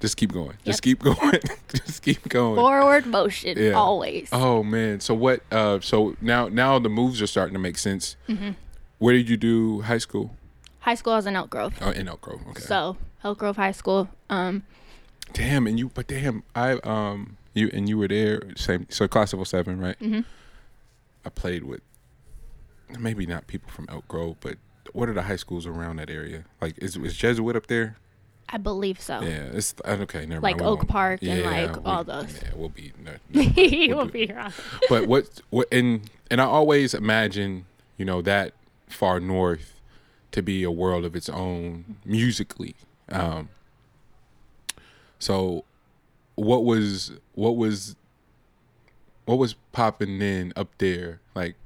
just keep going, just keep going, just keep going. forward motion Yeah. always. Oh man, so what? Uh, so now now the moves are starting to make sense. Mm-hmm. Where did you do high school? High school I was in Elk Grove. Oh, in Elk Grove. Okay. So Elk Grove High School. Um, damn, and you, but damn, I um you and you were there same. So class of 07, right? Mm-hmm. I played with maybe not people from Elk Grove, but what are the high schools around that area? Like, is is Jesuit up there? I believe so. Yeah, it's okay. Never Like mind. Oak Park and, like, we- all those. Yeah, we'll be. No, no, we'll will be- be but what what and and I always imagine you know that far north to be a world of its own musically. Um, so, what was what was what was popping in up there? Like,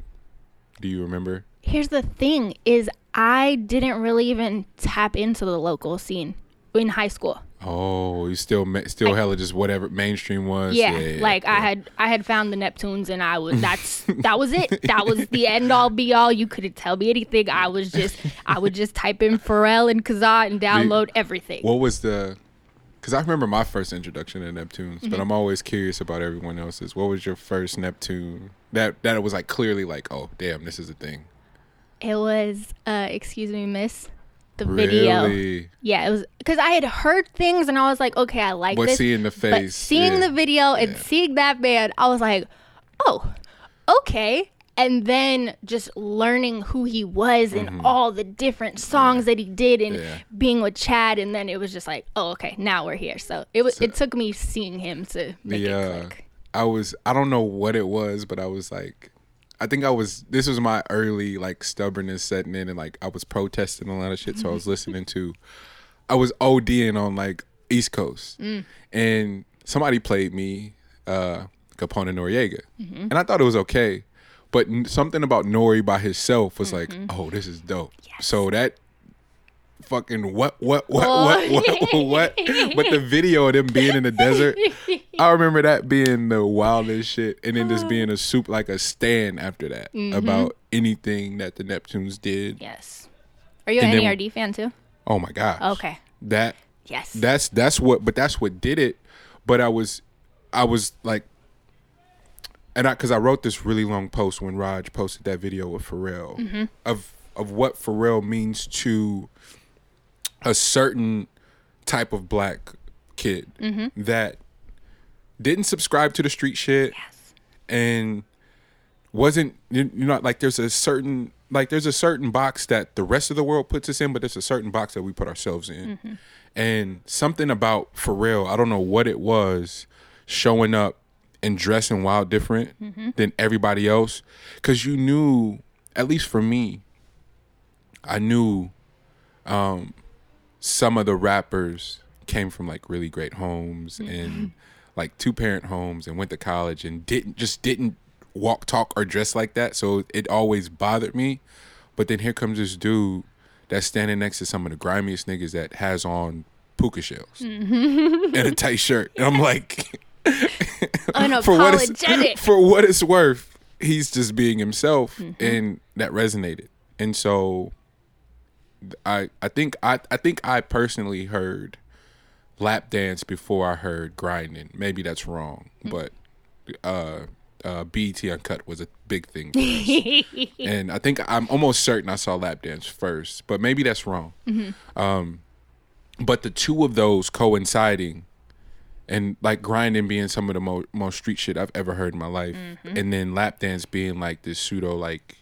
do you remember? Here's the thing: is I didn't really even tap into the local scene in high school. Oh, you still still hella just whatever mainstream was. Yeah, yeah like I had I had found the Neptunes and I was that's that was it. That was the end all be all. You couldn't tell me anything. I was just I would just type in Pharrell and Kazaa and download everything. What was the? Because I remember my first introduction to Neptunes, Mm-hmm. but I'm always curious about everyone else's. What was your first Neptune that that it was like clearly like, oh damn, this is a thing. It was uh excuse me, miss. The video. Yeah, it was because I had heard things and I was like, okay, I like But this. seeing the but face, seeing yeah. the video and Yeah. seeing that man, I was like, oh, okay. And then just learning who he was and all the different songs that he did and Mm-hmm. Yeah. being with Chad, and then it was just like, oh, okay, now we're here. So it was. it took me seeing him to make The it uh. I was I don't know what it was, but I was like, I think I was. This was my early like stubbornness setting in, and like I was protesting a lot of shit. So I was mm-hmm. listening to, I was ODing on like East Coast, mm. and somebody played me uh Capone Noreaga, mm-hmm. and I thought it was okay, but n- something about Nore by himself was like, mm-hmm. oh, this is dope. So that fucking what what what what what what but the video of them being in the desert i remember that being the wildest shit and then just being a soup like a stand after that mm-hmm. about anything that the neptunes did Yes. Are you an then- NERD fan too? oh my gosh Okay. that Yes. that's that's what but that's what did it but i was i was like and i because i wrote this really long post when raj posted that video with pharrell mm-hmm. of of what pharrell means to a certain type of black kid mm-hmm. that didn't subscribe to the street shit yes. and wasn't you know like there's a certain like there's a certain box that the rest of the world puts us in but there's a certain box that we put ourselves in. Mm-hmm. And something about Pharrell I don't know what it was showing up and dressing wild different mm-hmm. than everybody else cuz you knew at least for me I knew um some of the rappers came from like really great homes mm-hmm. and like two parent homes and went to college and didn't just didn't walk talk or dress like that. So it always bothered me. But then here comes this dude that's standing next to some of the grimiest niggas that has on puka shells mm-hmm. and a tight shirt. And i'm like for what it's for what it's worth, he's just being himself, mm-hmm. and that resonated. And so, I I think I I think I personally heard lap dance before I heard grinding. Maybe that's wrong, but uh, uh, BET Uncut was a big thing. and I think I'm almost certain I saw lap dance first, but maybe that's wrong. Um, but the two of those coinciding and like grinding being some of the mo- most street shit I've ever heard in my life, and then lap dance being like this pseudo like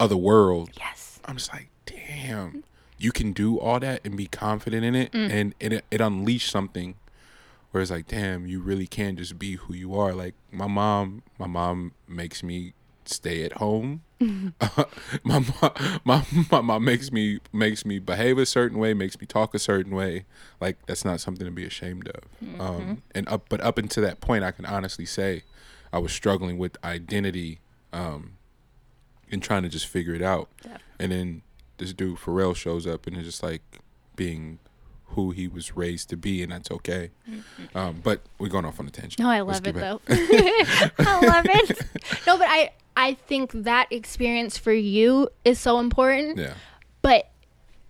other world. yes. I'm just like, damn, you can do all that and be confident in it, and, and it, it unleashed something where it's like, damn, you really can just be who you are. Like my mom, my mom makes me stay at home. my mom, my, my mom makes me makes me behave a certain way, makes me talk a certain way. Like that's not something to be ashamed of. Mm-hmm. Um, and up, but up until that point, I can honestly say, I was struggling with identity, um, and trying to just figure it out. And then this dude Pharrell shows up, and it's just like being who he was raised to be, and that's okay. Um, but we're going off on a tangent. Mm-hmm. No, I Let's love it back- though. I love it. No, but I I think that experience for you is so important. Yeah. But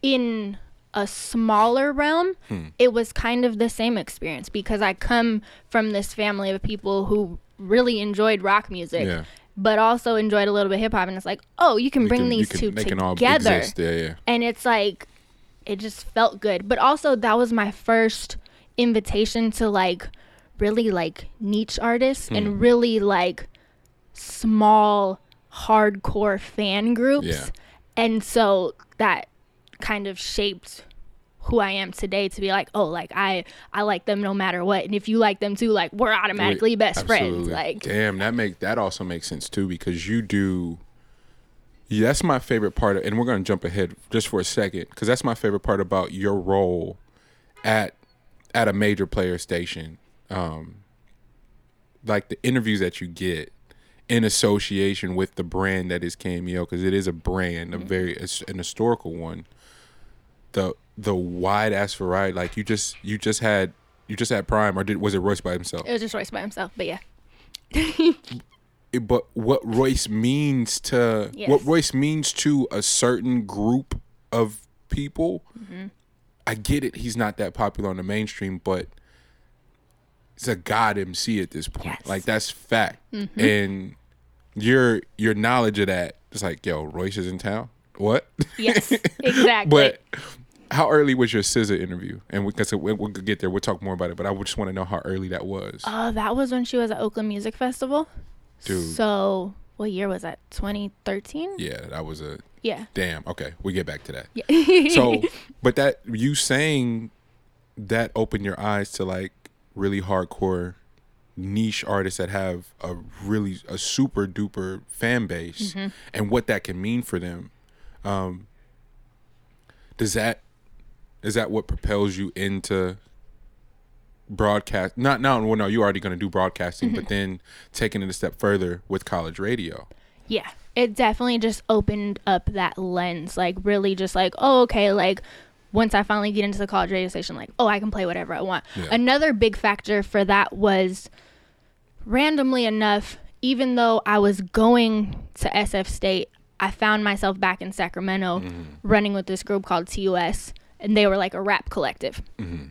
in a smaller realm, Hmm. it was kind of the same experience because I come from this family of people who really enjoyed rock music. Yeah. But also enjoyed a little bit of hip hop, and it's like, oh, you can You bring can- these can- two they can all together. Yeah, yeah. and it's like it just felt good but also that was my first invitation to like really like niche artists Hmm. and really like small hardcore fan groups Yeah. and so that kind of shaped who I am today to be like oh like I I like them no matter what. And if you like them too like we're automatically best friends like damn that make that also makes sense too because you do yeah, that's my favorite part of, and we're going to jump ahead just for a second because that's my favorite part about your role at at a major player station. Um like the interviews that you get in association with the brand that is KMEL because it is a brand a very it's an historical one the the wide ass variety like you just you just had you just had PRhyme or did was it royce by himself it was just Royce by himself but yeah but what Royce means to Yes. what Royce means to a certain group of people, Mm-hmm. I get it. He's not that popular on the mainstream, but it's a god MC at this point. Yes. Mm-hmm. Like that's fact, and your your knowledge of that is like, yo, Royce is in town. What? yes exactly but how early was your SZA interview? And we, cause we, we'll get there. We'll talk more about it. But I just want to know how early that was. Uh, that was when she was at Oakland Music Festival. Dude. So what year was that? 2013. yeah, that was a Yeah. Damn. Okay, we get back to that. Yeah. So, but that you saying that opened your eyes to like really hardcore niche artists that have a really a super duper fan base Mm-hmm. and what that can mean for them. Um, does that is that what propels you into broadcast? Not now. Well, no, you're already going to do broadcasting, Mm-hmm. but then taking it a step further with college radio. Yeah. It definitely just opened up that lens. Like, really, just like, oh, okay, like, once I finally get into the college radio station, like, oh, I can play whatever I want. Yeah. Another big factor for that was randomly enough, even though I was going to SF State, I found myself back in Sacramento running with this group called TUS, and they were like a rap collective. Mm-hmm.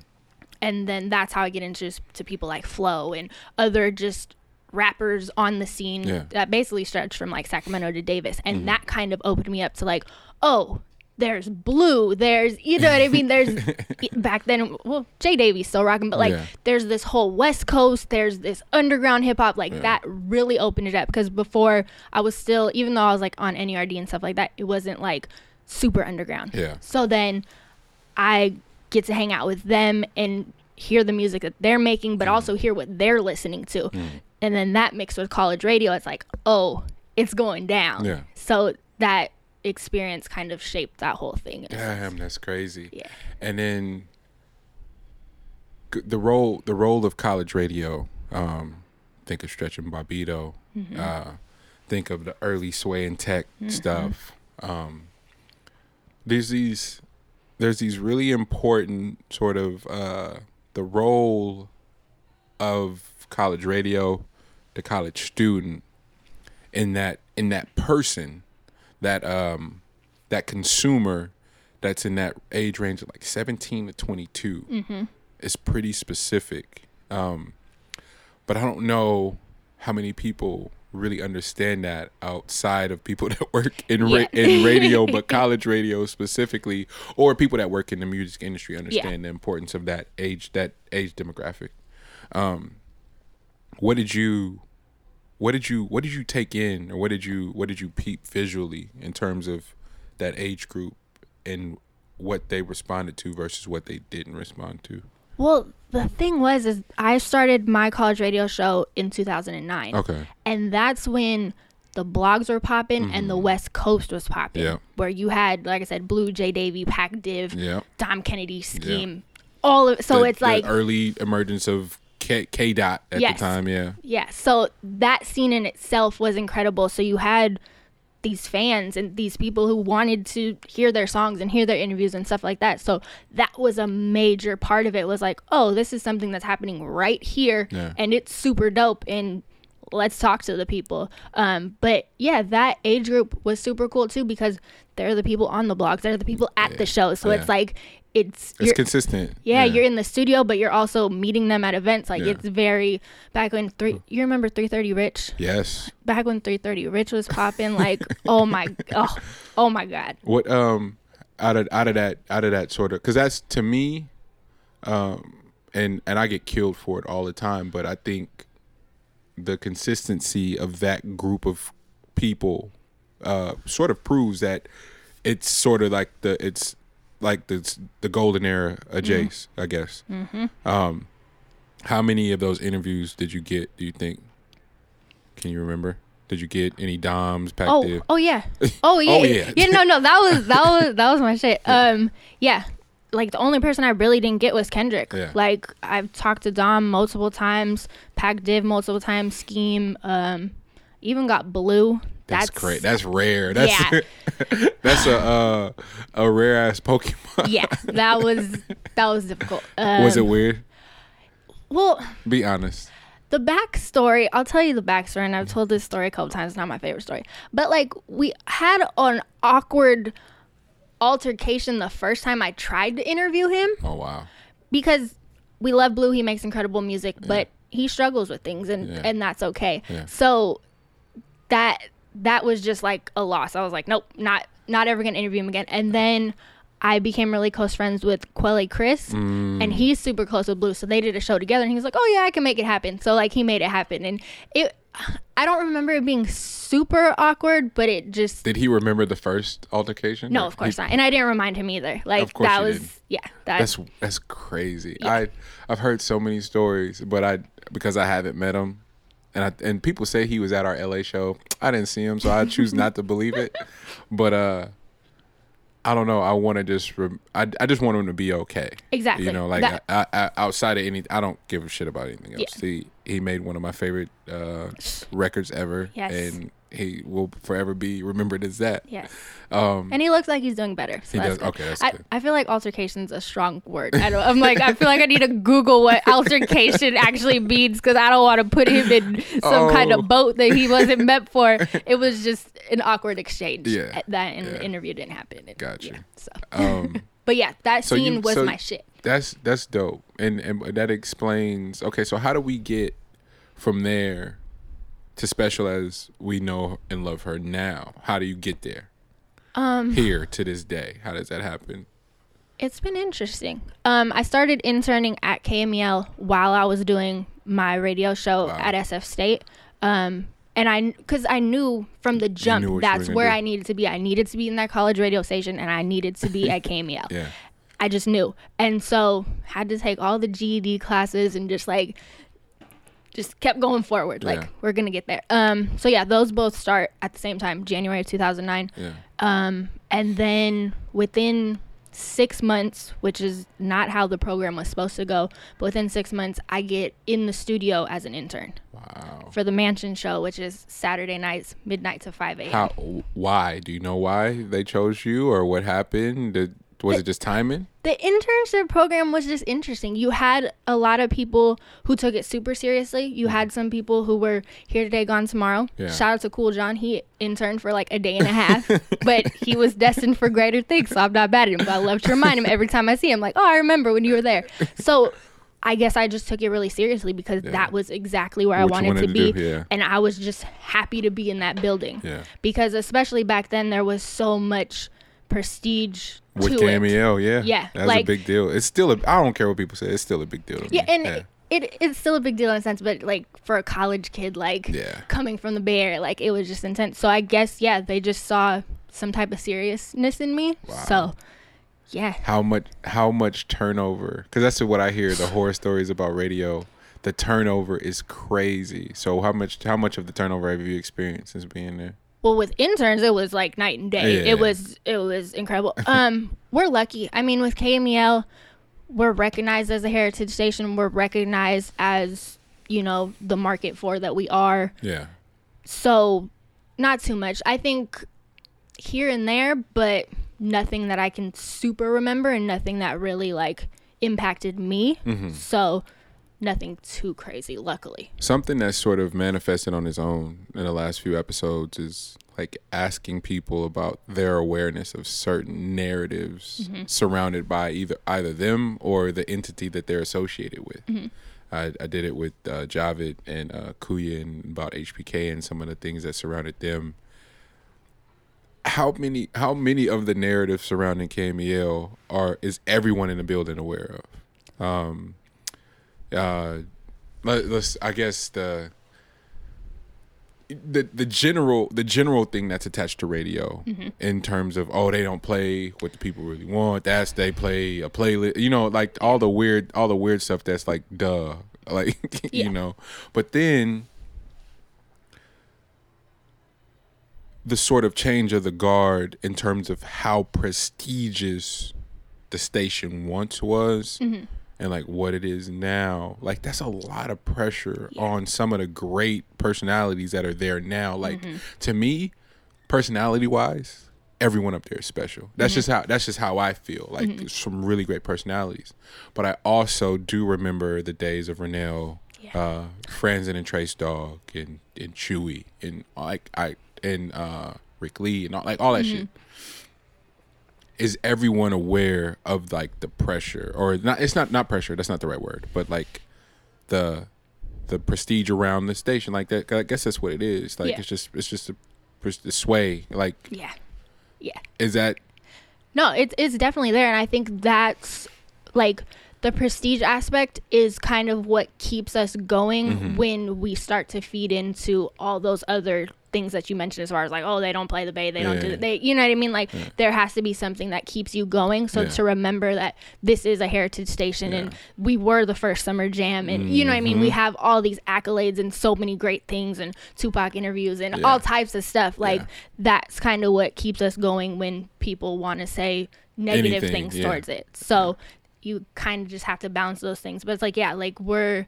And then that's how I get introduced to people like Flo and other just rappers on the scene Yeah. that basically stretched from like Sacramento to Davis. And mm-hmm. that kind of opened me up to like, oh, there's Blu, there's you know what I mean? There's back then well, Jay Davies still rocking, but like Yeah. there's this whole West Coast, there's this underground hip hop, like that really opened it up because before I was still even though I was like on NERD and stuff like that, it wasn't like super underground. Yeah. So then I get to hang out with them and hear the music that they're making, Mm. but also hear what they're listening to. And then that mixed with college radio, it's like, oh, it's going down. Yeah. So that experience kind of shaped that whole thing. Damn, that's crazy. Yeah. And then the role the role of college radio. Um, think of Stretch and Bobbito. Mm-hmm. Uh, think of the early sway and tech stuff. Um, there's these there's these really important sort of uh, the role of college radio, the college student in that in that person that um that consumer that's in that age range of like 17 to 22 is pretty specific. Um but i don't know how many people really understand that outside of people that work in ra- Yeah. in radio but college radio specifically or people that work in the music industry understand the importance of that age that age demographic. Um what did you what did you what did you take in or what did you what did you peep visually in terms of that age group and what they responded to versus what they didn't respond to Well, the thing was is I started my college radio show in 2009. Okay. And that's when the blogs were popping and the West Coast was popping. Mm-hmm. Yeah. Where you had, like I said, Blu, J Davy, Pac Div, Yeah. Dom Kennedy, Skeme, all of so The- it's the like early emergence of K, K dot at Yes. the time. Yeah. Yeah. So that scene in itself was incredible. So you had these fans and these people who wanted to hear their songs and hear their interviews and stuff like that. So that was a major part of it was like, oh, this is something that's happening right here Yeah. and it's super dope and let's talk to the people. Um, but yeah, that age group was super cool too because they're the people on the blogs, they're the people at the show. So Yeah. it's like it's It's you're- consistent. yeah, you're in the studio, but you're also meeting them at events. Like Yeah. it's very back when three. You remember 330 Rich? Yes. Back when 330 Rich was popping. Like oh my oh oh my god. What um out of out of that out of that sort of because that's to me, um and and I get killed for it all the time, but I think the consistency of that group of people uh sort of proves that it's sort of like the it's like the the golden era of Jace, I guess. Mm-hmm. Um, how many of those interviews did you get? Do you think? Can you remember? Did you get any Doms, Pac Oh Div? oh yeah. Oh yeah. Oh, yeah. yeah. no no that was that was that was my shit. Um yeah. Like the only person I really didn't get was Kendrick. Yeah. Like I've talked to Dom multiple times, Pac Div multiple times, Skeme, um, even got Blu. That's, great. That's rare. That's Yeah. that's a uh, a rare ass Pokemon. yeah, that was that was difficult. Um, Was it weird? Well, Be honest. the backstory i'll tell you the backstory and i've told this story a couple times it's not my favorite story but like we had an awkward altercation the first time i tried to interview him Oh wow. because we love Blu he makes incredible music but he struggles with things and Yeah. and that's okay Yeah. so that that was just like a loss i was like nope not not ever gonna interview him again and then I became really close friends with Quelle Chris, Mm. and he's super close with Blu. So they did a show together, and he was like, "Oh yeah, I can make it happen." So like he made it happen, and it. I don't remember it being super awkward, but it just Did he remember the first altercation? no, of course he- not. And I didn't remind him either. Like that was didn't. yeah. That That's that's crazy. I I've heard so many stories, but I because I haven't met him, and I, and people say he was at our LA show. I didn't see him, so I choose not to believe it. But uh, I don't know. I want to just I I just want him to be okay. Exactly. You know, like That- I, I, outside of any, I don't give a shit about anything else. Yeah. He he made one of my favorite uh, records ever, Yes. and he will forever be remembered as that. yes. Um, And he looks like he's doing better. So He does? good. Okay, that's I, good. I feel like altercation's a strong word. I don't. I'm like I feel like I need to Google what altercation actually means because I don't want to put him in some kind Oh. of boat that he wasn't meant for. It was just an awkward exchange. Yeah, That and yeah. interview didn't happen. And, Gotcha. Yeah, so. um, But yeah, that So you- scene was so- my shit. That's that's dope, and and that explains. Okay, so how do we get from there to special as we know and love her now? How do you get there? Um, here to this day, how does that happen? It's been interesting. Um, I started interning at KMEL while I was doing my radio show Wow. at SF State. Um, and I, because I knew from the jump that's where do. I needed to be. I needed to be in that college radio station, and I needed to be at KMEL. Yeah, I just knew, and so had to take all the GED classes and just like, just kept going forward. Like Yeah. we're gonna get there. Um, so yeah, those both start at the same time, January of 2009. yeah. Um, and then within six months, which is not how the program was supposed to go, but within six months, I get in the studio as an intern Wow. for the Mansion Show, which is Saturday nights, midnight to 5 a.m. How? Why? Do you know why they chose you, or what happened? Did, was it just timing? the internship program was just interesting. You had a lot of people who took it super seriously. You mm-hmm. had some people who were here today, gone tomorrow. Yeah. Shout out to Cool John. He interned for like a day and a half, but he was destined for greater things. So I'm not bad at him. But I love to remind him every time I see him, like, oh, I remember when you were there. So I guess I just took it really seriously because Yeah. that was exactly where I What you wanted, wanted to to be. do, yeah. And I was just happy to be in that building. Yeah. Because especially back then, there was so much prestige With to it. yeah, Yeah, that's like- a big deal. It's still a. I don't care what people say. It's still a big deal. Yeah, me. and It, it's still a big deal in a sense, but like for a college kid, like Yeah. coming from the Bay Area, like it was just intense. So I guess yeah, they just saw some type of seriousness in me. So Yeah. how much how much turnover because that's what i hear the horror stories about radio the turnover is crazy so how much how much of the turnover have you experienced since being there well with interns it was like night and day. Yeah. it was it was incredible. Um we're lucky. I mean with kmel we're recognized as a heritage station. We're recognized as you know the market for that we are. Yeah. So not too much. I think here and there but nothing that i can super remember and nothing that really like impacted me. So nothing too crazy luckily something that's sort of manifested on his own in the last few episodes is like asking people about their awareness of certain narratives surrounded by either either them or the entity that they're associated with. I, I did it with uh, Javid and uh, Kuya and about HPK and some of the things that surrounded them. How many how many of the narratives surrounding KMEL are is everyone in the building aware of? Um, uh, let, let's I guess the the the general the general thing that's attached to radio in terms of oh they don't play what the people really want that's they play a playlist you know like all the weird all the weird stuff that's like duh like Yeah. you know but then the sort of change of the guard in terms of how prestigious the station once was Mm-hmm. And like what it is now like that's a lot of pressure on some of the great personalities that are there now like Mm-hmm. to me personality wise everyone up there is special Mm-hmm. that's just how that's just how i feel like there's some really great personalities but i also do remember the days of Renel, Yeah. uh Franzen and Trace Dog and and Chewy and like I and uh Rick Lee and all, like all that Mm-hmm. shit is everyone aware of like the pressure or not it's not not pressure that's not the right word but like the the prestige around the station like that i guess that's what it is like Yeah. it's just it's just a, a sway like yeah yeah is that No, it's it's definitely there, and I think that's like the prestige aspect is kind of what keeps us going Mm-hmm. when we start to feed into all those other things that you mentioned as far as like oh they don't play the bay they don't do Yeah. it they you know what I mean like there has to be something that keeps you going so Yeah. to remember that this is a heritage station and we were the first summer jam and you know what I mean we Mm-hmm. have all these accolades and so many great things and Tupac interviews and Yeah. all types of stuff like Yeah. that's kind of what keeps us going when people want to say negative Anything, things yeah. towards it. So you kind of just have to balance those things. But it's like, yeah, like we're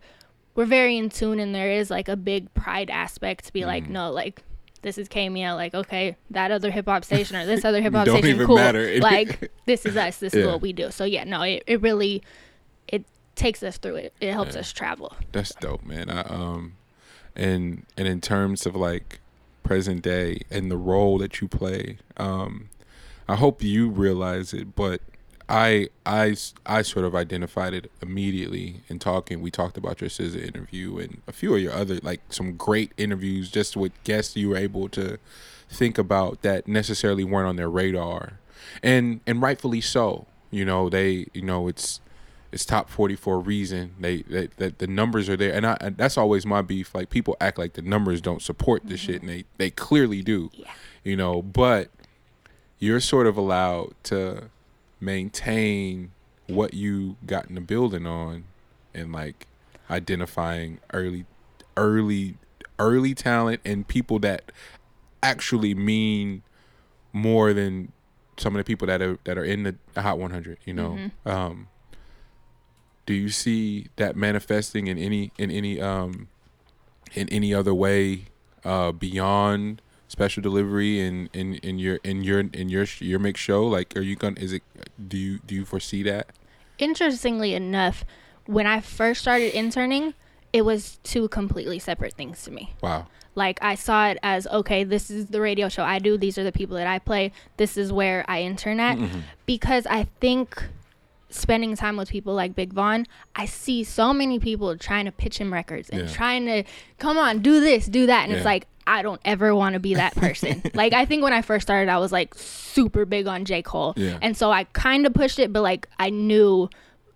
we're very in tune, and there is like a big pride aspect to be like, Mm-hmm. no, like this is KMEL, like okay, that other hip hop station or this other hip hop station, cool. matter. like this is us. This is what we do. So yeah, no, it, it really it takes us through it. It helps us travel. that's dope man i um and and in terms of like present day and the role that you play um i hope you realize it but I, I, I sort of identified it immediately in talking. We talked about your SZA interview and a few of your other like some great interviews just with guests you were able to think about that necessarily weren't on their radar, and and rightfully so. You know they you know it's it's top 40 for a reason they that that the numbers are there and, I, and that's always my beef like people act like the numbers don't support this shit and mm-hmm. they they clearly do Yeah. you know but you're sort of allowed to maintain what you got in the building on and like identifying early early early talent and people that actually mean more than some of the people that are that are in the hot 100 you know? Um do you see that manifesting in any in any um in any other way uh beyond special delivery in in in your in your in your your mix show like are you gonna is it do you do you foresee that Interestingly enough, when I first started interning, it was two completely separate things to me. wow Like I saw it as okay, this is the radio show I do. These are the people that I play. This is where I intern at, mm-hmm. because I think spending time with people like Big Von, I see so many people trying to pitch him records and Yeah. trying to come on, do this, do that, and Yeah. it's like I don't ever want to be that person. like I think when I first started, I was like super big on J Cole, Yeah. and so I kind of pushed it, but like I knew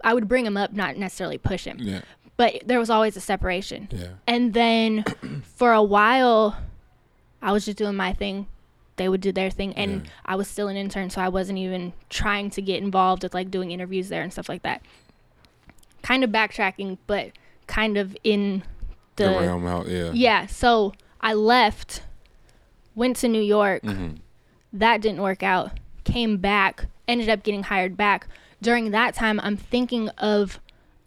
I would bring him up, not necessarily push him yeah but there was always a separation. yeah And then for a while, I was just doing my thing. They would do their thing and Yeah. I was still an intern so I wasn't even trying to get involved with like doing interviews there and stuff like that. Kind of backtracking but kind of in The, the, realm out, yeah. Yeah, so I left went to New York. hmm That didn't work out. Came back, ended up getting hired back. During that time, I'm thinking of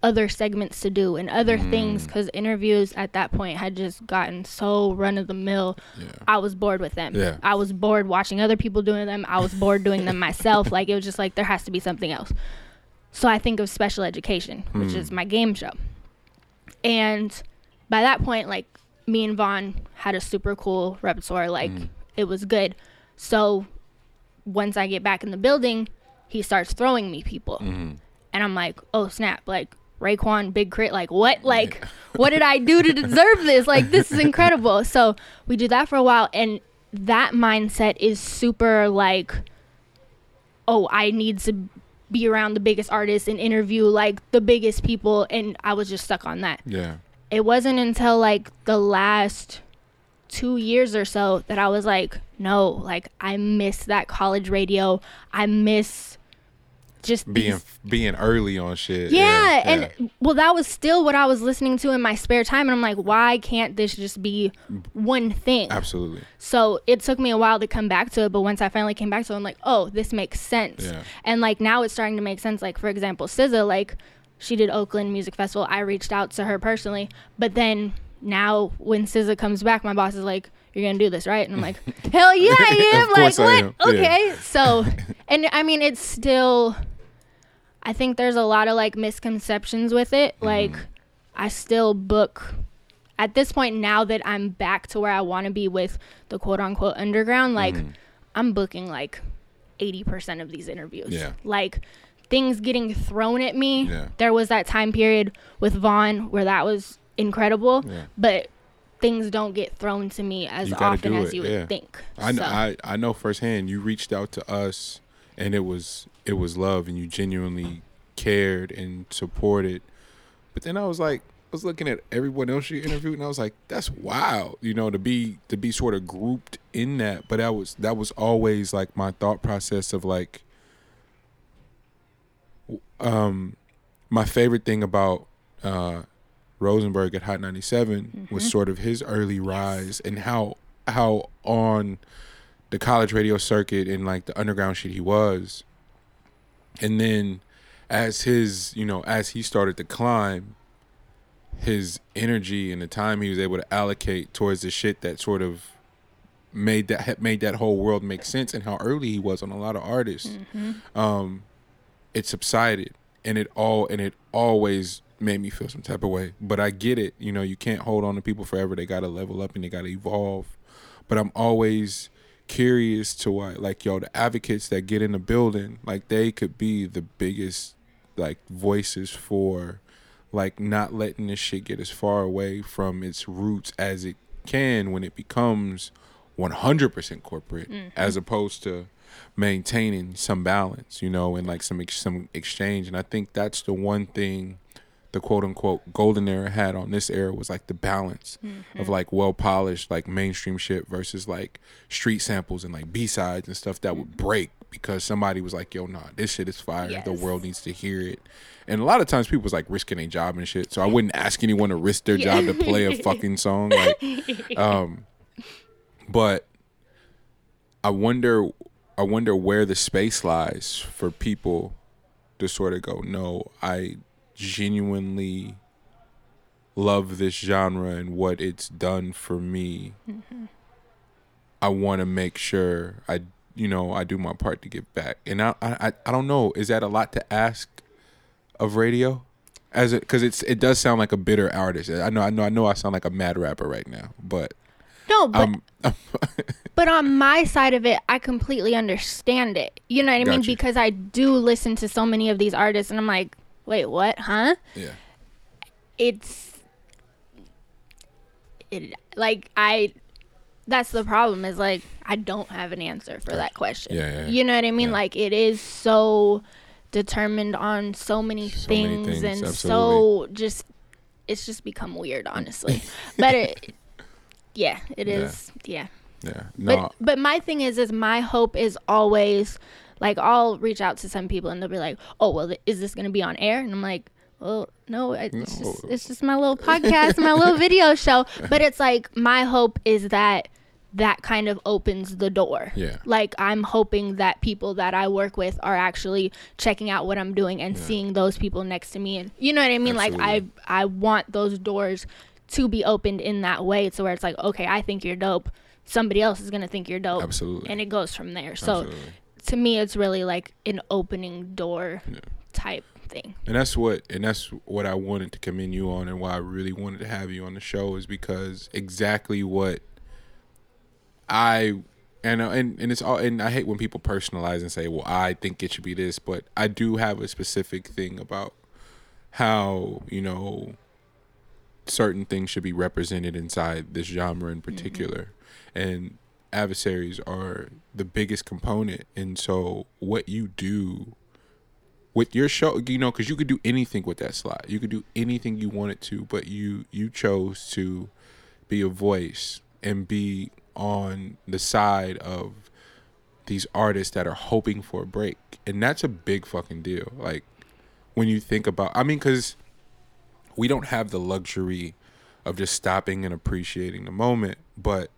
other segments to do and other things Mm. because interviews at that point had just gotten so run of the mill. Yeah. I was bored with them. Yeah. I was bored watching other people doing them. I was bored doing them myself. Like it was just like there has to be something else. So I think of special education, which Mm. is my game show. And by that point, like me and Von had a super cool repertoire. Like Mm. it was good. So once I get back in the building, he starts throwing me people. hmm And I'm like, oh snap, like Raekwon, Big K.R.I.T., like what? Like, what did I do to deserve this? Like, this is incredible. So we do that for a while, and that mindset is super like, oh, I need to be around the biggest artists and interview like the biggest people, and I was just stuck on that. Yeah. It wasn't until like the last two years or so that I was like, no, like I miss that college radio. I miss just Being these being early on shit. yeah, and well, that was still what I was listening to in my spare time, and I'm like, why can't this just be one thing? absolutely. So it took me a while to come back to it, but once I finally came back to it, I'm like, oh, this makes sense. Yeah. And like now it's starting to make sense. Like for example, SZA, like she did Oakland Music Festival. I reached out to her personally, but then now when SZA comes back, my boss is like, "You're gonna do this, right?" And I'm like, "Hell yeah, I am!" Like I what? am. Yeah. Okay, so and I mean it's still. I think there's a lot of like misconceptions with it. Mm-hmm. Like, I still book at this point now that I'm back to where I want to be with the quote unquote underground. Like, Mhm. I'm booking like 80% of these interviews. Yeah. Like, things getting thrown at me. Yeah. There was that time period with Von where that was incredible, Yeah. but things don't get thrown to me as often as you would think. I, So- I I know firsthand. You reached out to us, and it was it was love, and you genuinely cared and supported. But then I was like, I was looking at everyone else you interviewed, and I was like, that's wild, you know, to be to be sort of grouped in that. But that was that was always like my thought process of like, um, my favorite thing about uh, Rosenberg at Hot 97 was sort of his early rise and how how on the college radio circuit and like the underground shit he was. And then as his, you know, as he started to climb, his energy and the time he was able to allocate towards the shit that sort of made that made that whole world make sense and how early he was on a lot of artists um it subsided. And it all and it always made me feel some type of way. But i get it. You know you can't hold on to people forever. They gotta level up and they gotta evolve. But i'm always curious to why like yo the advocates that get in the building like they could be the biggest like voices for like not letting this shit get as far away from its roots as it can when it becomes 100% corporate mm-hmm. as opposed to maintaining some balance you know and like some ex- some exchange. And i think that's the one thing the quote unquote golden era had on this era was like the balance of like well polished like mainstream shit versus like street samples and like b-sides and stuff that would break because somebody was like yo nah this shit is fire. The world needs to hear it. And a lot of times people was like risking their job and shit. So i wouldn't ask anyone to risk their job to play a fucking song like um but i wonder i wonder where the space lies for people to sort of go no i genuinely love this genre and what it's done for me i want to make sure i you know i do my part to give back. And i i i don't know is that a lot to ask of radio? As it because it's it does sound like a bitter artist. I know i know i know i sound like a mad rapper right now but no, but um But on my side of it, I completely understand it. You know what I mean? Because I do listen to so many of these artists, and I'm like, wait, what? Huh? yeah It's it like I. That's the problem. Is like I don't have an answer for that question. Yeah, yeah, yeah. You know what I mean? Like it is so determined on so many So many things, things, and absolutely. so just it's just become weird, honestly. but it, yeah, it is. Yeah. Yeah. No. But but my thing is is my hope is always like I'll reach out to some people and they'll be like, "Oh, well, is this going to be on air?" And I'm like, "Well, no, it's No. just it's just my little podcast, my little video show." But it's like my hope is that that kind of opens the door. Yeah. Like I'm hoping that people that I work with are actually checking out what I'm doing and seeing those people next to me and you know what I mean? Like I I want those doors to be opened in that way so where it's like, "Okay, I think you're dope." Somebody else is going to think you're dope. Absolutely. And it goes from there. So Absolutely. To me it's really like an opening door type thing. And that's what and that's what I wanted to commend you on and why I really wanted to have you on the show is because exactly what I and uh, and and it's all and I hate when people personalize and say, "Well, I think it should be this," but I do have a specific thing about how, you know, certain things should be represented inside this genre in particular. And adversaries are the biggest component. And so what you do with your show, you know, because you could do anything with that slot. You could do anything you wanted to, but you you chose to be a voice and be on the side of these artists that are hoping for a break, and that's a big fucking deal. Like when you think about, I mean, because we don't have the luxury of just stopping and appreciating the moment, but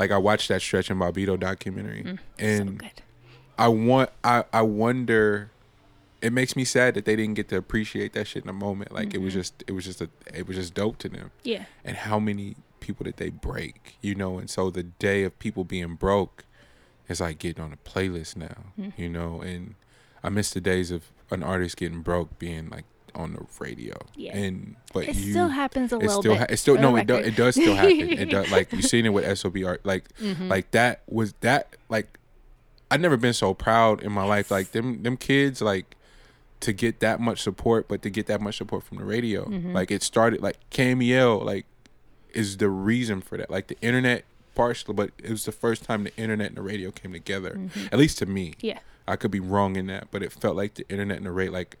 like I watched that Stretch and Bobbito documentary, mm, and so I want I I wonder it makes me sad that they didn't get to appreciate that shit in the moment. Like it was mm-hmm. just it was just a it was just dope to them. yeah And how many people did they break? You know, and so the day of people being broke is like getting on a playlist now. Mm. You know, and I miss the days of an artist getting broke being like on the radio. Yeah. And but it you still happens a it little still bit it still no it does it does still happen it does like you seen it with sob art like Mm-hmm. like that was that like i've never been so proud in my life like them them kids like to get that much support but to get that much support from the radio Mm-hmm. like it started like KMEL like is the reason for that like the internet partially but it was the first time the internet and the radio came together at least to me Mm-hmm. yeah I could be wrong in that, but it felt like the internet and the radio. Like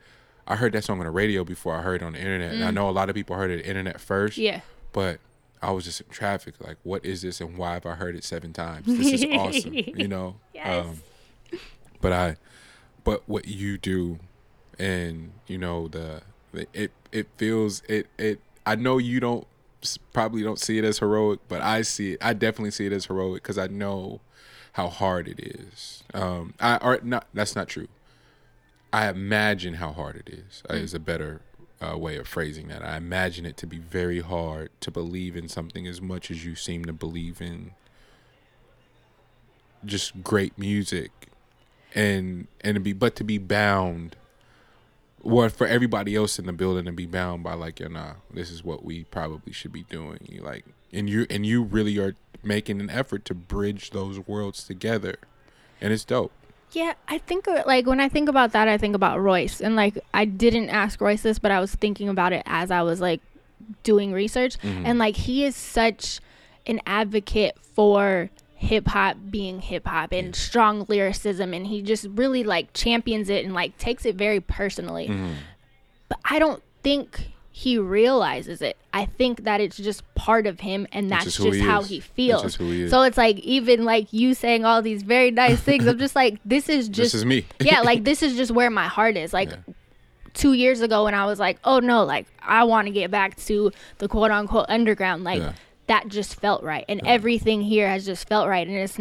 I heard that song on the radio before I heard it on the internet, and I know a lot of people heard it on the internet first. Mm. yeah But I was just in traffic. Like, what is this, and why have I heard it seven times? This is awesome. You know. Yes. but I, but what you do, and you know the, the it it feels it it. I know you don't probably don't see it as heroic, but I see it. I definitely see it as heroic because I know how hard it is. Um, I or not. That's not true. I imagine how hard it is. uh, Is a better uh, way of phrasing that. I imagine it to be very hard to believe in something as much as you seem to believe in just great music, and and to be but to be bound. Or for everybody else in the building to be bound by like, yeah, nah, this is what we probably should be doing. You like, and you and you really are making an effort to bridge those worlds together, and it's dope. Yeah, I think uh, like when I think about that, I think about Royce, and like I didn't ask Royce this, but I was thinking about it as I was like doing research, and like he is such an advocate for hip hop being hip hop and strong lyricism, and he just really like champions it and like takes it very personally. Mm-hmm. But I don't think he realizes it. I think that it's just part of him, and that's just he how is. he feels. he. So it's like even like you saying all these very nice things. I'm just like, this is just this is me. yeah, like this is just where my heart is. Like Yeah. two years ago when I was like, oh no, like I want to get back to the quote unquote underground. Like Yeah. that just felt right, and everything here has just felt right. And it's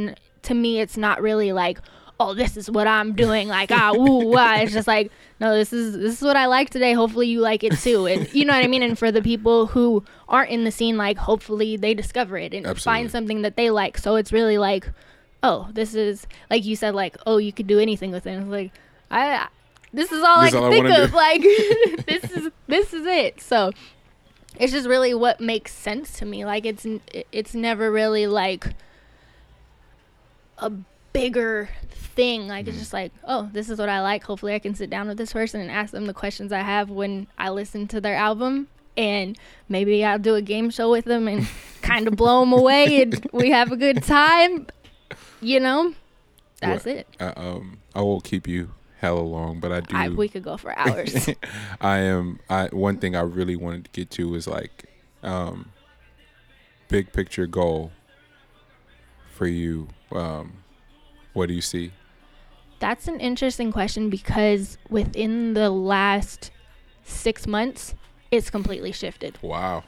to me, it's not really like. Oh, this is what I'm doing. Like, ah, woo, wah. It's just like, no, this is this is what I like today. Hopefully, you like it too. And you know what I mean. And for the people who aren't in the scene, like, hopefully they discover it and Absolutely. find something that they like. So it's really like, oh, this is like you said, like, oh, you could do anything with it. And it's like, I, this is all This I can I think wanna of. do. Like, this is this is it. So it's just really what makes sense to me. Like, it's it's never really like a bigger thing. Like, Mm. it's just like, oh, this is what I like. Hopefully, I can sit down with this person and ask them the questions I have when I listen to their album. And maybe I'll do a game show with them and kind of blow them away, and we have a good time. You know, that's Well, it. I, um, I won't keep you hella long, but I do. I, we could go for hours. I am. I one thing I really wanted to get to is like, um, big picture goal for you, um, what do you see? That's an interesting question because within the last six months, it's completely shifted. Wow.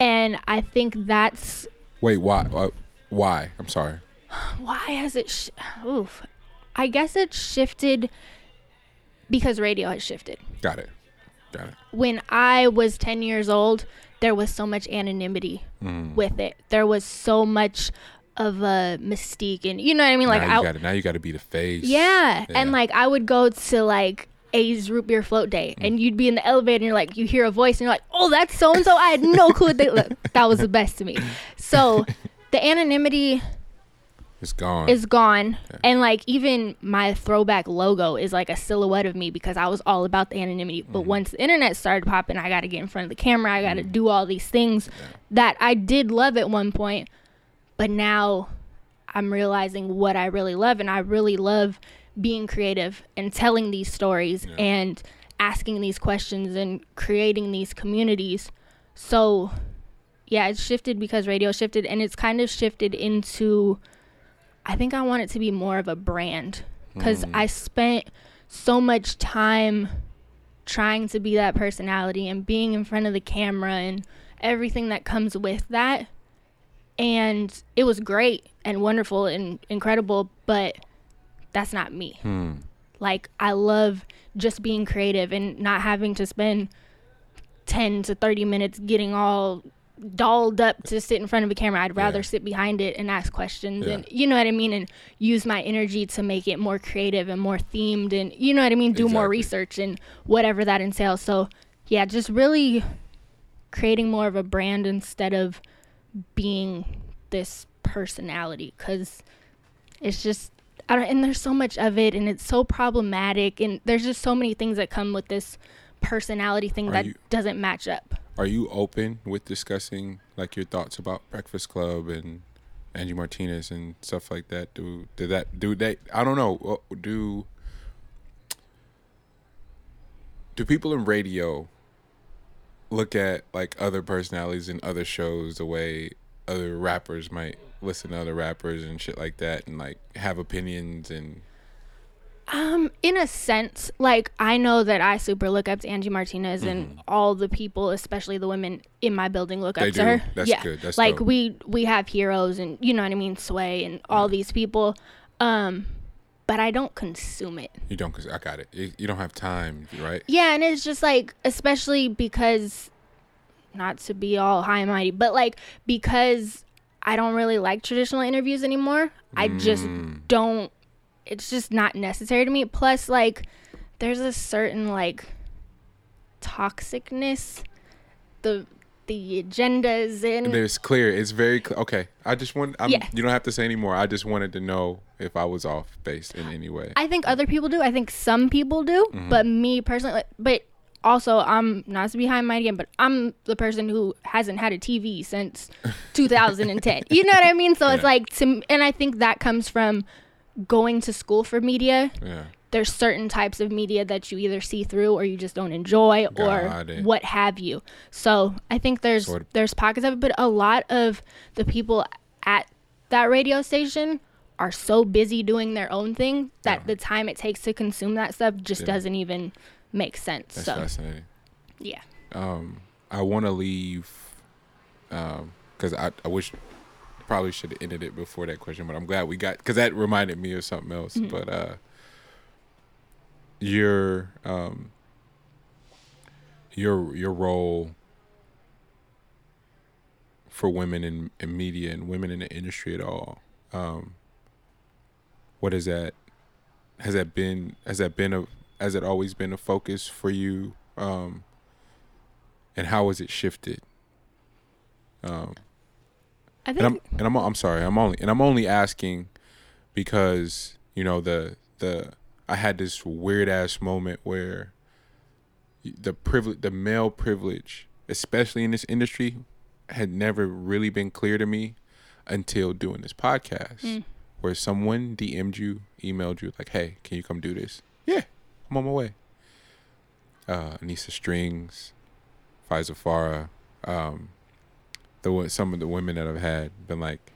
And I think that's Wait, why? Uh, why? I'm sorry. why has it sh- oof i guess it shifted because radio has shifted Got it. Got it. when i was 10 years old there was so much anonymity Mm. with it there was so much of a mystique and you know what i mean like now you I, got to now you got to be the face. yeah. and like i would go to like A's root beer float day, Mm. and you'd be in the elevator, and you're like, you hear a voice, and you're like, oh, that's so and so. I had no clue. They look. That was the best to me. So, the anonymity It's gone. is gone and like even my throwback logo is like a silhouette of me because i was all about the anonymity but Mm-hmm. once the internet started popping i got to get in front of the camera i got to Mm. do all these things that i did love at one point but now i'm realizing what i really love and i really love being creative and telling these stories Yeah. and asking these questions and creating these communities so yeah it's shifted because radio shifted and it's kind of shifted into I think I want it to be more of a brand because Hmm. I spent so much time trying to be that personality and being in front of the camera and everything that comes with that. And it was great and wonderful and incredible, but that's not me. Hmm. Like, I love just being creative and not having to spend 10 to 30 minutes getting all dolled up to sit in front of a camera. I'd rather Yeah. sit behind it and ask questions Yeah. and you know what I mean and use my energy to make it more creative and more themed and you know what I mean do more research and whatever that entails. So, yeah, just really creating more of a brand instead of being this personality cuz it's just I don't, and there's so much of it and it's so problematic and there's just so many things that come with this personality thing Are that you- doesn't match up. Are you open with discussing like your thoughts about Breakfast Club and Angie Martinez and stuff like that? Do do that do they? I don't know. Uh, do do people in radio look at like other personalities in other shows the way other rappers might listen to other rappers and shit like that and like have opinions and Um, in a sense, like I know that I super look up to Angie Martinez and all the people, especially the women in my building, look Mm-hmm. They up to do. her. That's yeah, good. That's like dope. we we have heroes and you know what I mean, Sway and all these people. Um, but I don't consume it. you don't. I got it. You, don't have time, right? Yeah, and it's just like, especially because, not to be all high and mighty, but like because I don't really like traditional interviews anymore. I just Mm. don't. It's just not necessary to me. Plus, like, there's a certain like toxicness. The the agendas in. It's clear. It's very clear. Okay, I just want. I'm, Yeah. You don't have to say anymore. I just wanted to know if I was off base in any way. I think other people do. I think some people do, Mm-hmm. but me personally, like, but also I'm not to be high mighty again, but I'm the person who hasn't had a TV since 2010. you know what I mean? So it's like to, and I think that comes from going to school for media. yeah. There's certain types of media that you either see through or you just don't enjoy or it. what have you. So I think there's Sort of- there's pockets of it, but a lot of the people at that radio station are so busy doing their own thing that Yeah. the time it takes to consume that stuff just Yeah. doesn't even make sense. That's so fascinating. yeah. Um, I want to leave because I I wish probably should have ended it before that question, but I'm glad we got because that reminded me of something else. Mm-hmm. But uh, your um your your role for women in, in media and women in the industry at all. Um, what is that? Has that been? Has that been a? Has it always been a focus for you? Um, and how has it shifted? Um, I and I'm and I'm I'm sorry. I'm only and I'm only asking because you know the the I had this weird ass moment where the privilege, the male privilege, especially in this industry, had never really been clear to me until doing this podcast, where someone DM'd you, emailed you like, "Hey, can you come do this?" Yeah, I'm on my way. Uh, Anissa Strings, Fiza Farah, um, the some of the women that I've had been like,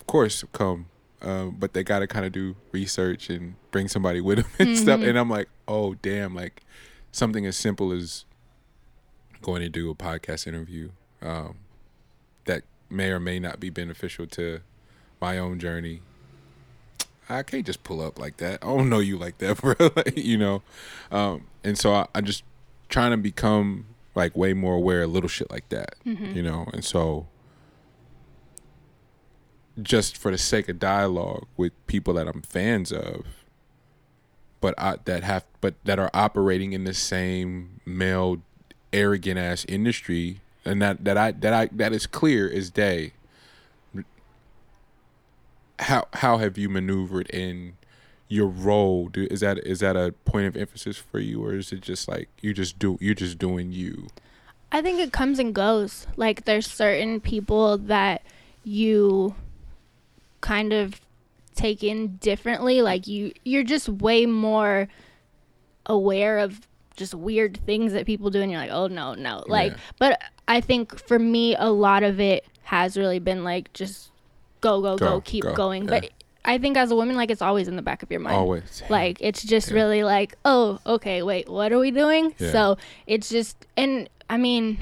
of course, come. Um, but they got to kind of do research and bring somebody with them and stuff. And I'm like, oh damn! Like something as simple as going to do a podcast interview um, that may or may not be beneficial to my own journey. I can't just pull up like that. I don't know you like that, bro. like, you know, um, and so I, I'm just trying to become like way more aware of little shit like that, you know. And so, just for the sake of dialogue with people that I'm fans of, but I, that have but that are operating in the same male arrogant ass industry, and that that I that I that is clear as day. How how have you maneuvered in your role? Do, is that is that a point of emphasis for you, or is it just like you just do you're just doing you? I think it comes and goes. Like there's certain people that you kind of take in differently. Like you you're just way more aware of just weird things that people do and you're like, "Oh no, no." Like Yeah. but I think for me a lot of it has really been like just go go go, Go, keep go, going. yeah. But I think as a woman like it's always in the back of your mind. Always Like it's just Yeah. really like, oh, okay, wait, what are we doing? Yeah. So it's just, and I mean,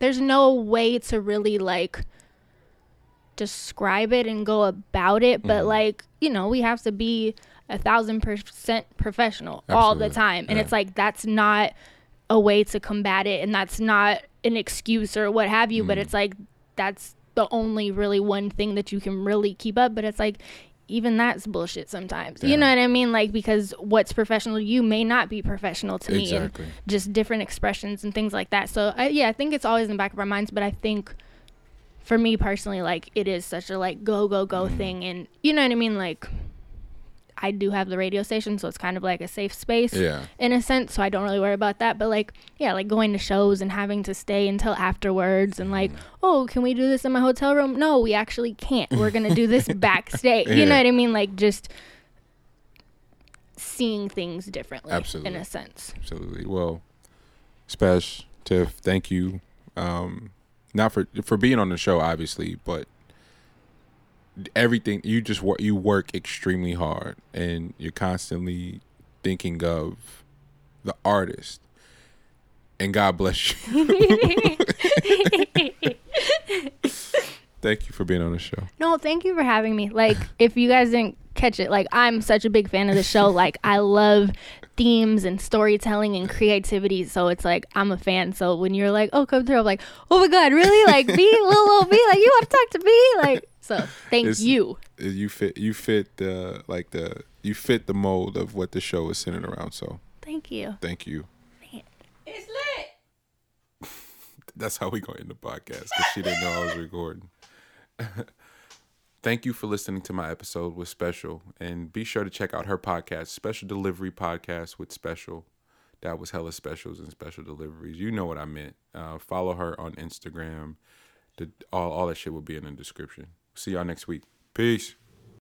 there's no way to really like describe it and go about it, but Mhm. like, you know, we have to be a thousand percent professional all the time. And it's like, that's not a way to combat it and that's not an excuse or what have you, but Mm. it's like, that's the only really one thing that you can really keep up. But it's like, even that's bullshit sometimes. You know what I mean? Like because what's professional you may not be professional to me, exactly. and just different expressions and things like that. So I, yeah, I think it's always in the back of our minds. But I think for me personally, like it is such a like go go go Mhm. thing, and you know what I mean? Like I do have the radio station, so it's kind of like a safe space Yeah. in a sense, so I don't really worry about that. But like, yeah, like going to shows and having to stay until afterwards, and like, Mm-hmm. oh, can we do this in my hotel room? No, we actually can't. We're gonna do this backstage. You know what I mean? Like just seeing things differently, Absolutely. in a sense. Absolutely. Well, Spesh, Tiff, thank you. Um, not for for being on the show, obviously, but everything you just work you work extremely hard, and you're constantly thinking of the artist. And God bless you. Thank you for being on the show. No, thank you for having me. Like, if you guys didn't catch it, like, I'm such a big fan of the show. Like, I love themes and storytelling and creativity. So it's like, I'm a fan. So when you're like, oh, come through, I'm like, oh my God, really? Like, me, little, little B, like, you want to talk to me? Like, so thank It's- you. You fit you fit the like the you fit the mold of what the show is centered around. So Thank you. thank you. It's lit. That's how we gonna end the podcast because she didn't know I was recording. Thank you for listening to my episode with Special, and be sure to check out her podcast, Special Delivery Podcast with Special. That was hella specials and special deliveries. You know what I meant. Uh, follow her on Instagram. The, all all that shit will be in the description. See y'all next week. Peace.